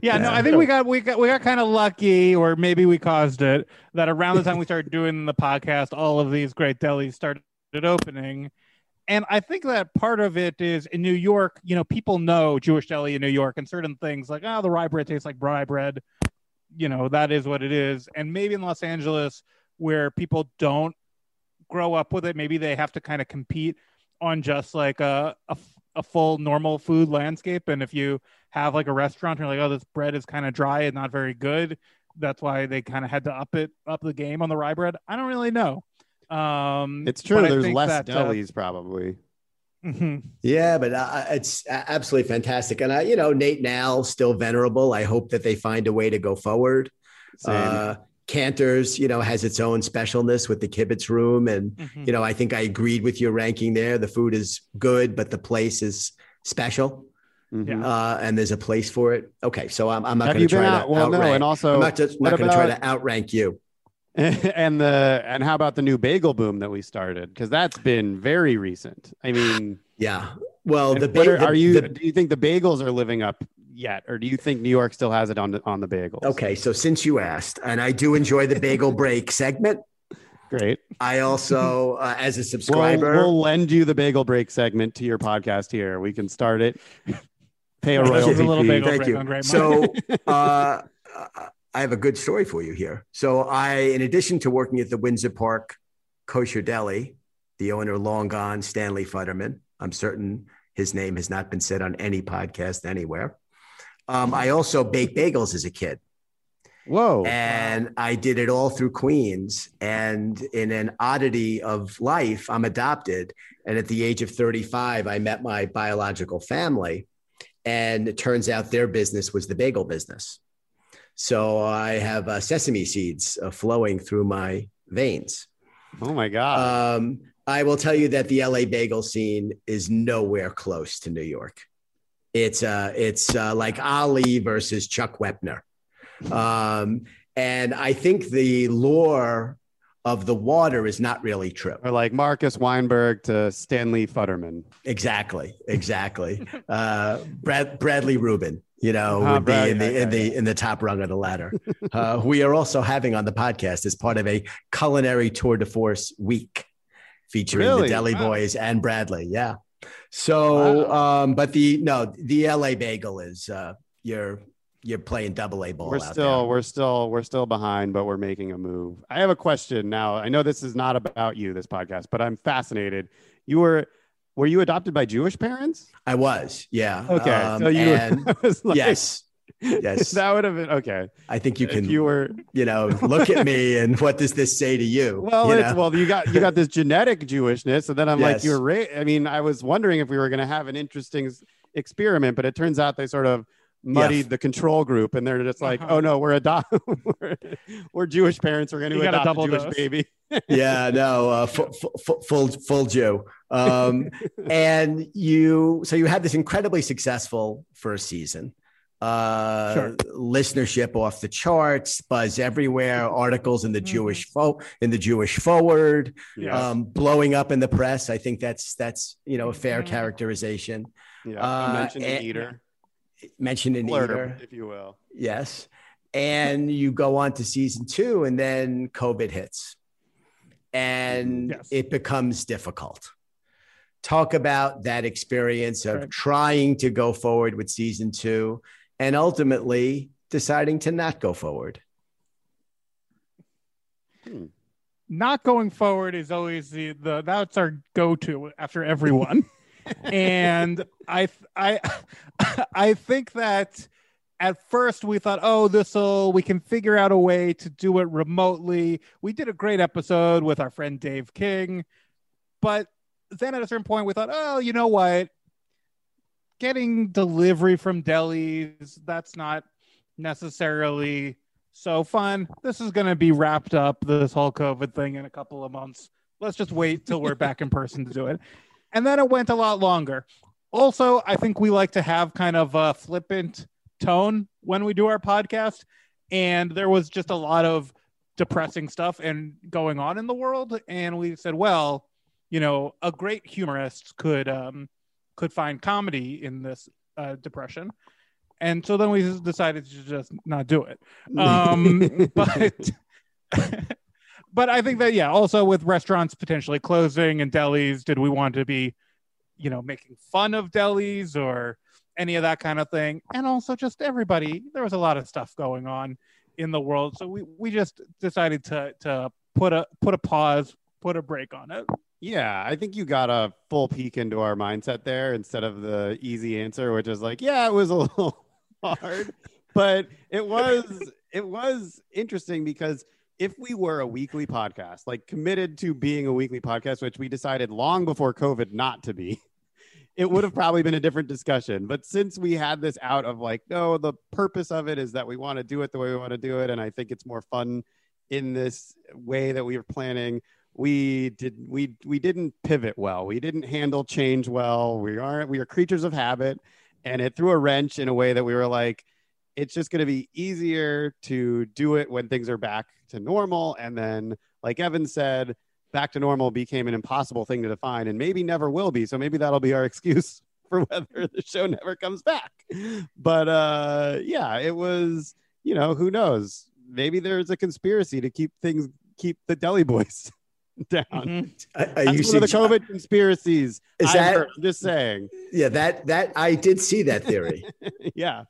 Yeah, no, I think we got we got we got kind of lucky, or maybe we caused it. That around the time we started doing the podcast, all of these great delis started opening, and I think that part of it is in New York. You know, people know Jewish deli in New York, and certain things like oh, the rye bread tastes like rye bread. You know, that is what it is. And maybe in Los Angeles, where people don't grow up with it, maybe they have to kind of compete on just like a, a a full normal food landscape. And if you have like a restaurant and you're like, oh, this bread is kind of dry and not very good, that's why they kind of had to up it up the game on the rye bread. I don't really know. Um, It's true. There's less that, uh, delis probably. mhm. Yeah, but uh, it's absolutely fantastic. And I, you know, Nate 'n Al still venerable. I hope that they find a way to go forward. Same. Uh, Canter's, you know, has its own specialness with the kibitz room. And, Mhm. you know, I think I agreed with your ranking there. The food is good, but the place is special. Mhm. yeah. Uh, and there's a place for it. Okay. So I'm, I'm not going to been try out? to Well, no, outrank. and also I'm not just not going to try to outrank you. *laughs* and the and how about the new bagel boom that we started? Because that's been very recent. I mean, Yeah. Well, the, what are, the- are you? the- do you think the bagels are living up yet, or do you think New York still has it on the on the bagels? okay. So since you asked, and I do enjoy the bagel *laughs* break segment, great. I also, uh, as a *laughs* We'll, subscriber, we'll lend you the bagel break segment to your podcast here. We can start it. Pay a royalty a little fee. bagel Thank break you. on Great So, uh, I have a good story for you here. So, I, in addition to working at the Windsor Park Kosher Deli, the owner long gone, Stanley Futterman. I'm certain his name has not been said on any podcast anywhere. Um, I also baked bagels as a kid. Whoa. And I did it all through Queens. And in an oddity of life, I'm adopted. And at the age of 35, I met my biological family. And it turns out their business was the bagel business. So I have uh, sesame seeds uh, flowing through my veins. Oh my God. Um, I will tell you that the LA bagel scene is nowhere close to New York. It's uh, it's uh, like Ali versus Chuck Wepner, um, and I think the lore of the water is not really true. or like Marcus Weinberg to Stanley Futterman. Exactly, exactly. *laughs* uh, Brad, Bradley Rubin, you know, Ah, would be Brad- in the okay, in the in the top rung of the ladder. uh, we are also having on the podcast as part of a culinary tour de force week featuring Really? the Deli Wow. Boys and Bradley. Yeah. So, um, but the no, the LA Bagel is uh, you're you're playing double A ball. We're out still, there. we're still, we're still behind, but we're making a move. I have a question now. I know this is not about you, this podcast, but I'm fascinated. You were, were you adopted by Jewish parents? I was, yeah. Okay, Um, so you, and *laughs* I like, yes, *laughs* yes. that would have been okay. I think you if can you were you know, look at me and what does this say to you? *laughs* Well, you it's know? well, you got you got this genetic Jewishness, and then I'm like, you're. Ra- I mean, I was wondering if we were going to have an interesting experiment, but it turns out they sort of muddied the control group, and they're just like, Uh-huh. oh no, we're adopt, we're, we're Jewish parents, we're going to got a adopt a Jewish dose. baby. Yeah, no, uh, full, full, full, full Jew. Um, *laughs* and you, so you had this incredibly successful first season. Uh, Sure. listenership off the charts, buzz everywhere, articles in the Mhm. Jewish fo- in the Jewish Forward, Yeah, um, blowing up in the press. I think that's that's you know a fair Mhm. characterization. yeah. uh, you mentioned an eater, Mentioned in blurb, Eater. if you will. Yes. And you go on to season two, and then COVID hits and Yes. it becomes difficult. Talk about that experience of Right. trying to go forward with season two and ultimately deciding to not go forward. Hmm. not going forward is always the, the that's our go-to after everyone *laughs* and i i *laughs* i think that at first we thought oh this'll we can figure out a way to do it remotely we did a great episode with our friend dave king but then at a certain point we thought oh you know what getting delivery from delis that's not necessarily so fun. This is going to be wrapped up, this whole COVID thing, in a couple of months. Let's just wait till we're back in person to do it. And then it went a lot longer. Also, I think we like to have kind of a flippant tone when we do our podcast. And there was just a lot of depressing stuff and going on in the world. And we said, well, you know, a great humorist could um, could find comedy in this uh, depression. And so then we just decided to just not do it um *laughs* but *laughs* but i think that yeah also with restaurants potentially closing and delis did we want to be you know making fun of delis or any of that kind of thing. And also just everybody there was a lot of stuff going on in the world. So we we just decided to to put a put a pause put a break on it. Yeah, I think you got a full peek into our mindset there instead of the easy answer, which is like, yeah, it was a *laughs* little hard, but it was it was interesting because if we were a weekly podcast, like committed to being a weekly podcast, which we decided long before COVID not to be, it would have probably been a different discussion. But since we had this out of like, no, the purpose of it is that we want to do it the way we want to do it, and I think it's more fun in this way that we were planning we did we we didn't pivot well we didn't handle change well we aren't we are creatures of habit and it threw a wrench in a way that we were like it's just going to be easier to do it when things are back to normal and then like evan said back to normal became an impossible thing to define and maybe never will be so maybe that'll be our *laughs* excuse for whether the show never comes back but uh yeah it was you know who knows maybe there's a conspiracy to keep things keep the deli boys *laughs* down Mhm. Are- are that's you one of the sugge- COVID conspiracies. Is I've that- heard. I'm just saying. Yeah, that that I did see that theory. *laughs* yeah.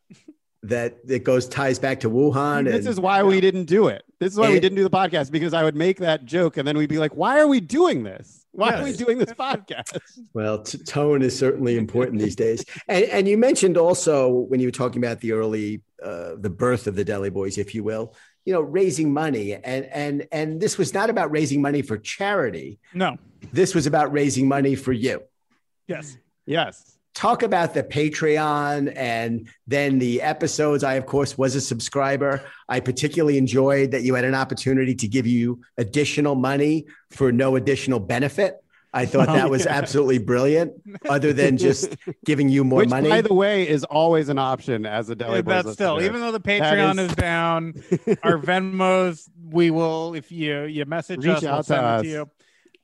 That it goes ties back to Wuhan. this and- is why we didn't do it. This is why we didn't do the podcast because I would make that joke and then we'd be like, why are we doing this? Why are we doing this podcast? Well, t- tone is certainly important these days. *laughs* And, and you mentioned also when you were talking about the early, uh, the birth of the Deli Boys, if you will, you know, raising money, and and and this was not about raising money for charity. No. This was about raising money for you. Yes. Yes. Talk about the Patreon and then the episodes. I, of course, was a subscriber. I particularly enjoyed that you had an opportunity to give you additional money for no additional benefit. I thought that was absolutely brilliant, other than *laughs* just giving you more Which, money. by the way, is always an option as a Deli Yeah, but still, listener. even though the Patreon is- is... down, *laughs* our Venmos, we will if you you message Reach us, we'll out to send us. it to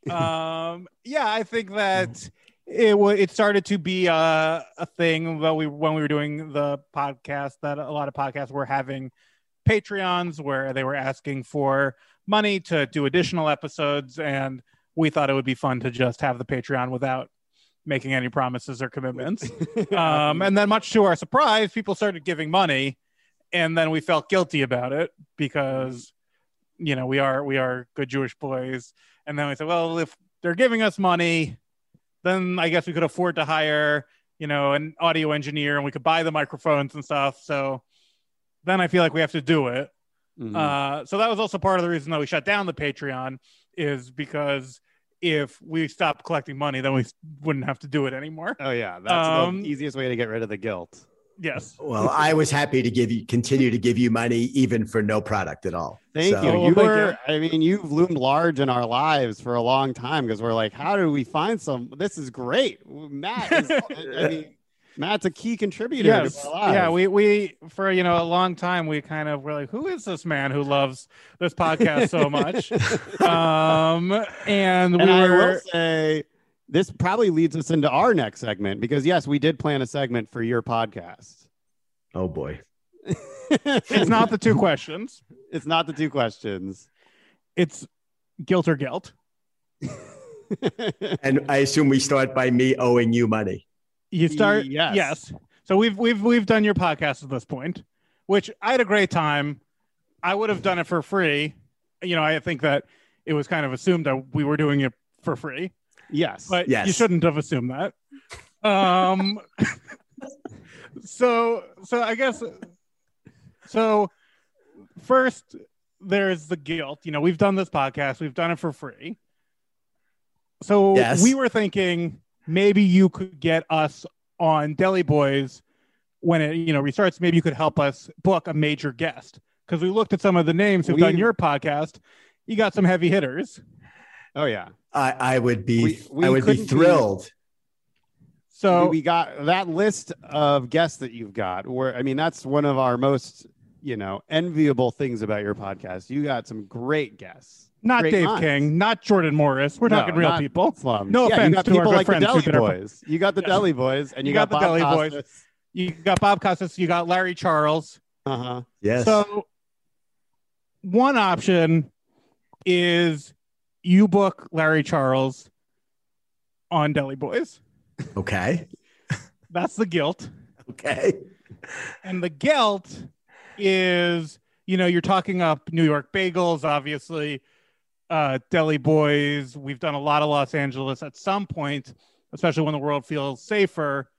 you. Um, yeah, I think that *laughs* it it started to be a, a thing when we when we were doing the podcast that a lot of podcasts were having Patreons where they were asking for money to do additional episodes, and we thought it would be fun to just have the Patreon without making any promises or commitments. *laughs* um, and then, much to our surprise, people started giving money, and then we felt guilty about it because, you know, we are we are good Jewish boys. And then we said, well, if they're giving us money, then I guess we could afford to hire, you know, an audio engineer, and we could buy the microphones and stuff. So then I feel like we have to do it. Mhm. Uh, so that was also part of the reason that we shut down the Patreon is because if we stopped collecting money, then we wouldn't have to do it anymore. oh yeah, that's um, the easiest way to get rid of the guilt. Yes. *laughs* well, I was happy to give you continue to give you money even for no product at all. Thank So- you. You thank were, I mean, you've loomed large in our lives for a long time because we're like, how do we find some? This is great. Matt is, *laughs* I mean, Matt's a key contributor Yes. to our lives. Yeah. We, we, for, you know, a long time, we kind of were like, who is this man who loves this podcast so much? *laughs* um, and we and I will were, say, this probably leads us into our next segment because, yes, we did plan a segment for your podcast. Oh boy. it's not the two questions, *laughs* It's not the two questions. it's guilt or gelt. *laughs* And I assume we start by me owing you money. You start Yes. yes. So we've we've we've done your podcast at this point, which I had a great time. I would have done it for free. You know, I think that it was kind of assumed that we were doing it for free, yes. but Yes. you shouldn't have assumed that. Um *laughs* so so I guess so first there's the guilt. You know, we've done this podcast, we've done it for free. So Yes. we were thinking maybe you could get us on Deli Boys when it you know restarts. Maybe you could help us book a major guest because we looked at some of the names who've We- done your podcast. You got some heavy hitters. oh, yeah. I, I would be We- we I would be couldn't be- thrilled. So we, we got that list of guests that you've got where i mean that's one of our most you know enviable things about your podcast you got some great guests not great Dave minds. King, not Jordan Morris. We're No, talking real people. slums. No yeah, offense you got to our people good like the friends who deli did our- boys you got the Yes. deli boys and you, You got, got the Bob Deli Boys. You got Bob Costas, you got Larry Charles. uh-huh Yes. So one option is you book Larry Charles on Deli Boys. okay. *laughs* That's the guilt. Okay. And the guilt is, you know, you're talking up New York bagels, obviously, uh, Deli Boys. We've done a lot of Los Angeles at some point, especially when the world feels safer.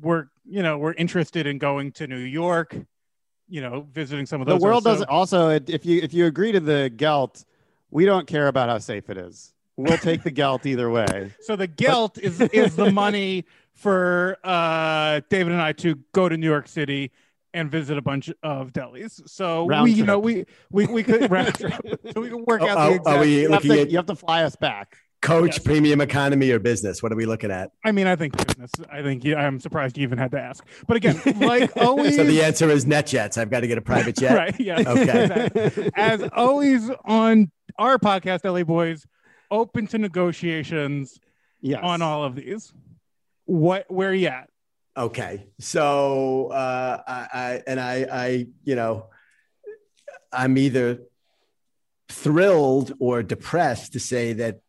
We're, you know, we're interested in going to New York, you know, visiting some of the world So- doesn't also if you if you agree to the gelt we don't care about how safe it is we'll take the gelt either way *laughs* So the guilt is is the *laughs* money for uh, David and I to go to New York City and visit a bunch of delis. So Round we, you know, we we we could *laughs* round trip. so we could work Oh, out oh, the exact. are we you have, to, at you have to fly us back coach, Yes. premium economy, or business? What are we looking at? I mean, I think business. I think yeah, I'm surprised you even had to ask. But again, like always, So the answer is NetJets. I've got to get a private jet. right? Yeah. Okay. exactly. As always on our podcast, LA Boys, open to negotiations yes on all of these. What? Where are you at? Okay. So uh, I, I and I, I, you know, I'm either thrilled or depressed to say that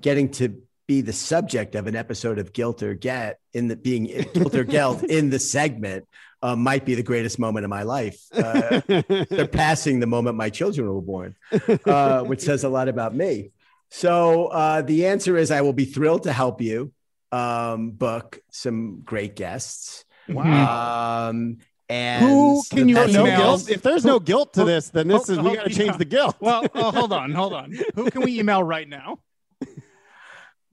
getting to be the subject of an episode of Guilt or Gelt in the being Guilt or Gelt *laughs* in the segment uh, might be the greatest moment of my life, uh, *laughs* surpassing the moment my children were born, *laughs* uh, which says a lot about me. So uh, the answer is I will be thrilled to help you um, book some great guests. Wow. Um, and Who can you no email- guilt. If there's no guilt to Who- this, then this who- is we got to change yeah. the guilt. well, oh, hold on, hold on. Who can we email right now?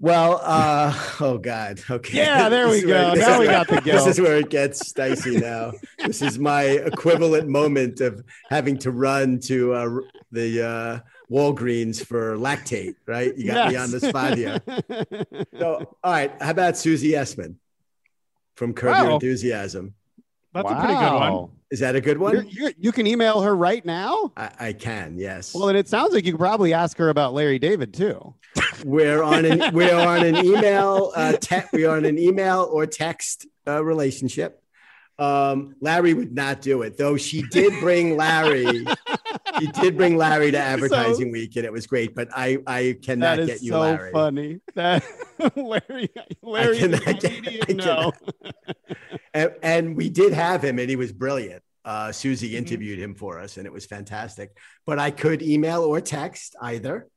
Well, uh, *laughs* oh God. Okay. Yeah, there we is where- go. Now we got the go. *laughs* This is where it gets dicey now. this is my equivalent moment of having to run to uh, the uh, Walgreens for Lactaid, right? You got me on the spot here. So, *laughs* all right. How about Susie Essman from Curb Your Wow. Enthusiasm? That's a pretty good one. Is that a good one? You're- you're- you can email her right now. I, I can, yes. Well, and it sounds like you could probably ask her about Larry David too. we're on an we're on an *laughs* email uh, te- we are on an email or text uh, relationship. Um, Larry would not do it, though. She did bring Larry. *laughs* she did bring Larry to *laughs* Advertising Week, and it was great. But I I cannot That is get you so Larry. funny. That *laughs* Larry, Larry, I cannot get- I didn't. And, and we did have him, and he was brilliant. Uh, Susie Mm-hmm. interviewed him for us, and it was fantastic. But I could email or text either.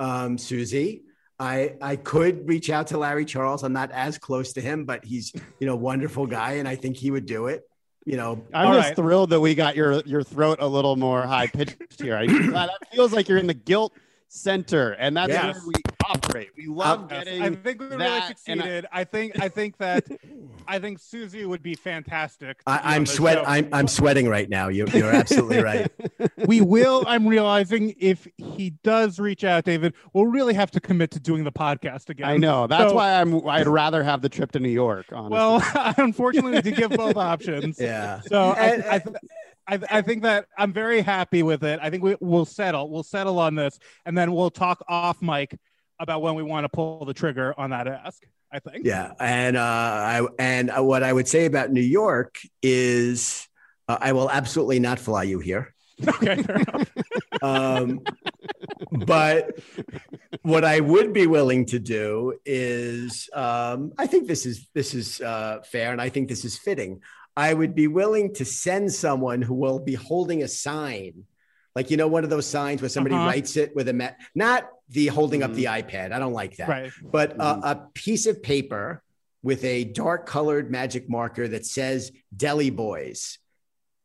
Um, Susie, I I could reach out to Larry Charles. I'm not as close to him, but he's you know wonderful guy, and I think he would do it. You know, I'm just right. thrilled that we got your your throat a little more high pitched here. I, that feels like you're in the guilt center, and that's Yes. where we operate. We love Um, getting. I think we really that, and I- succeeded. I, think I think that *laughs* I think Susie would be fantastic. to be I, on I'm sweat. show. I'm I'm sweating right now. You, you're absolutely right. *laughs* we will. I'm realizing if he does reach out, David, we'll really have to commit to doing the podcast again. I know. That's So- why I'm. I'd rather have the trip to New York. Honestly. Well, *laughs* unfortunately, to give both options. Yeah. So I, And- I, th- I, I think that I'm very happy with it. I think we, we'll settle. We'll settle on this, and then we'll talk off mic about when we want to pull the trigger on that ask. I think. Yeah, and uh, I and uh, what I would say about New York is uh, I will absolutely not fly you here. Okay. Fair enough. *laughs* Um, but what I would be willing to do is, um, I think this is this is uh, fair, and I think this is fitting. I would be willing to send someone who will be holding a sign, like you know, one of those signs where somebody Uh-huh. writes it with a ma- not the holding up the iPad. I don't like that Right. but a, a piece of paper with a dark colored magic marker that says deli boys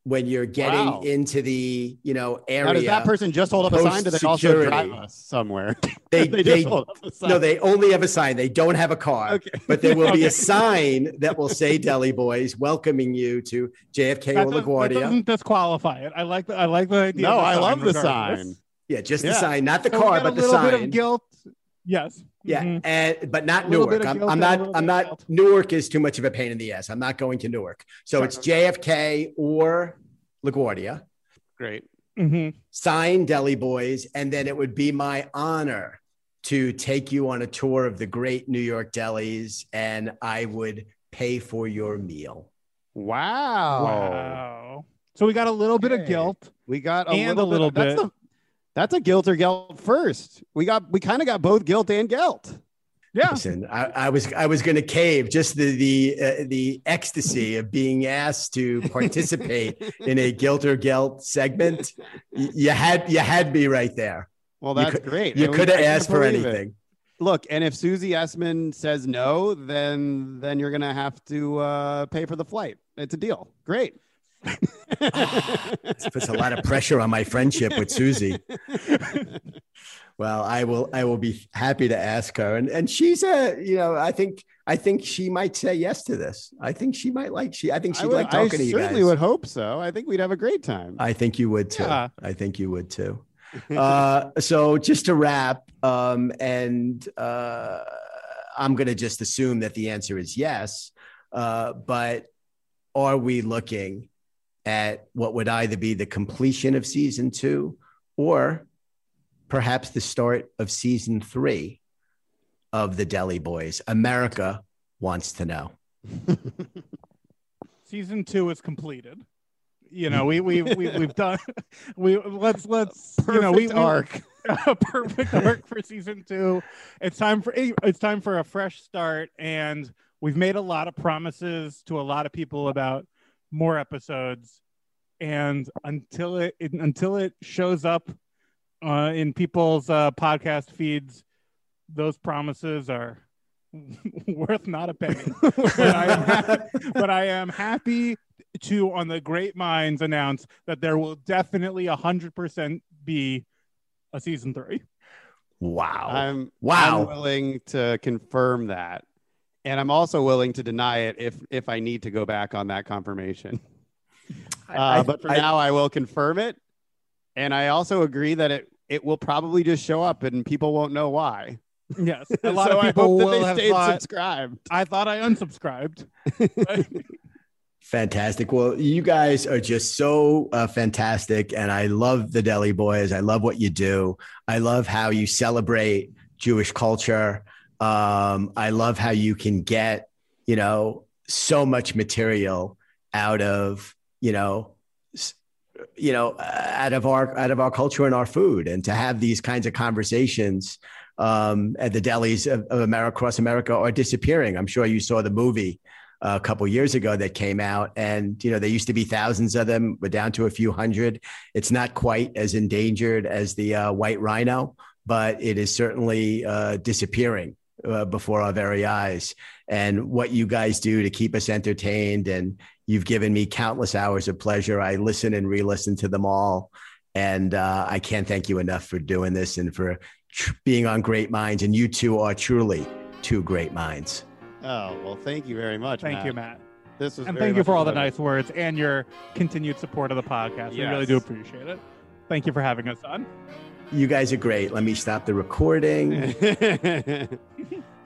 when you're getting Wow. into the you know area now, does that person just hold up a sign? Do they also post-security. drive us somewhere? they, *laughs* they they, just hold up a sign. no they only have a sign they don't have a car Okay. but there will be a *laughs* sign that will say deli boys welcoming you to jfk That, or does, that LaGuardia. doesn't disqualify it. I like the I like the idea. No, of I love the regardless. sign. yeah just Yeah. the sign not the So we car got but a little bit of guilt. Yes. Yeah, Mhm. and but not A little Newark. I'm, I'm not. I'm not. guilt. Newark is too much of a pain in the ass. I'm not going to Newark. So Sure. it's JFK or LaGuardia. Great. Mhm. Sign Deli Boys, and then it would be my honor to take you on a tour of the great New York delis, and I would pay for your meal. Wow. Wow. So we got a little bit of guilt. We got a And a little, little bit. That's, bit. A, that's a guilt or gelt first. We got. We kind of got both guilt and guilt. Yeah. Listen, I, I was I was going to cave just the the uh, the ecstasy of being asked to *laughs* participate in a guilt or gelt segment. Y- You had you had me right there. Well, You that's could- great. You could I have can't asked for believe it. anything. Look, and if Susie Essman says no, then then you're gonna have to uh, pay for the flight. It's a deal. Great. This puts a lot of pressure on my friendship with Susie. Well, I will I will be happy to ask her. And and she's a, you know, I think I think she might say yes to this. I think she might like she I think she'd would, like I talking to you I certainly guys. would hope so. I think we'd have a great time. I think you would too. Yeah. I think you would too. *laughs* uh, so just to wrap, um, and uh, I'm going to just assume that the answer is yes. Uh, but are we looking at what would either be the completion of season two or perhaps the start of season three of the Deli Boys? America wants to know. *laughs* Season two is completed. you know, we we we *laughs* we've done *laughs* we let's let's you know we, Perfect we arc. a perfect arc for season two. It's time for it's time for a fresh start, and we've made a lot of promises to a lot of people about more episodes. And until it, it until it shows up uh, in people's uh, podcast feeds, those promises are *laughs* worth not a penny. *laughs* but, I am happy, but I am happy to, on the Great Minds, announce that there will definitely hundred percent be a season three. Wow. I'm Wow. I'm willing to confirm that, and I'm also willing to deny it if if I need to go back on that confirmation. Uh, I- but for I- now, I will confirm it, and I also agree that it it will probably just show up and people won't know why. Yes, *laughs* a lot so of I people hope that will they have stayed thought. subscribed. I thought I unsubscribed. *laughs* Fantastic. Well, you guys are just so uh, fantastic. And I love the Deli Boys. I love what you do. I love how you celebrate Jewish culture. Um, I love how you can get, you know, so much material out of, you know, you know, uh, out of our out of our culture and our food, and to have these kinds of conversations um, at the delis of, of America across America are disappearing. I'm sure you saw the movie a couple years ago that came out and you know there used to be thousands of them we're down to a few hundred. It's not quite as endangered as the uh, white rhino but it is certainly uh, disappearing uh, before our very eyes and what you guys do to keep us entertained and you've given me countless hours of pleasure i listen and re-listen to them all and uh, i can't thank you enough for doing this and for tr- being on great minds and you two are truly two great minds Oh well, thank you very much. Thank Matt. you, Matt. This was And thank you for all the nice words and your continued support of the podcast. We really do appreciate it. Thank you for having us on. You guys are great. Let me stop the recording *laughs*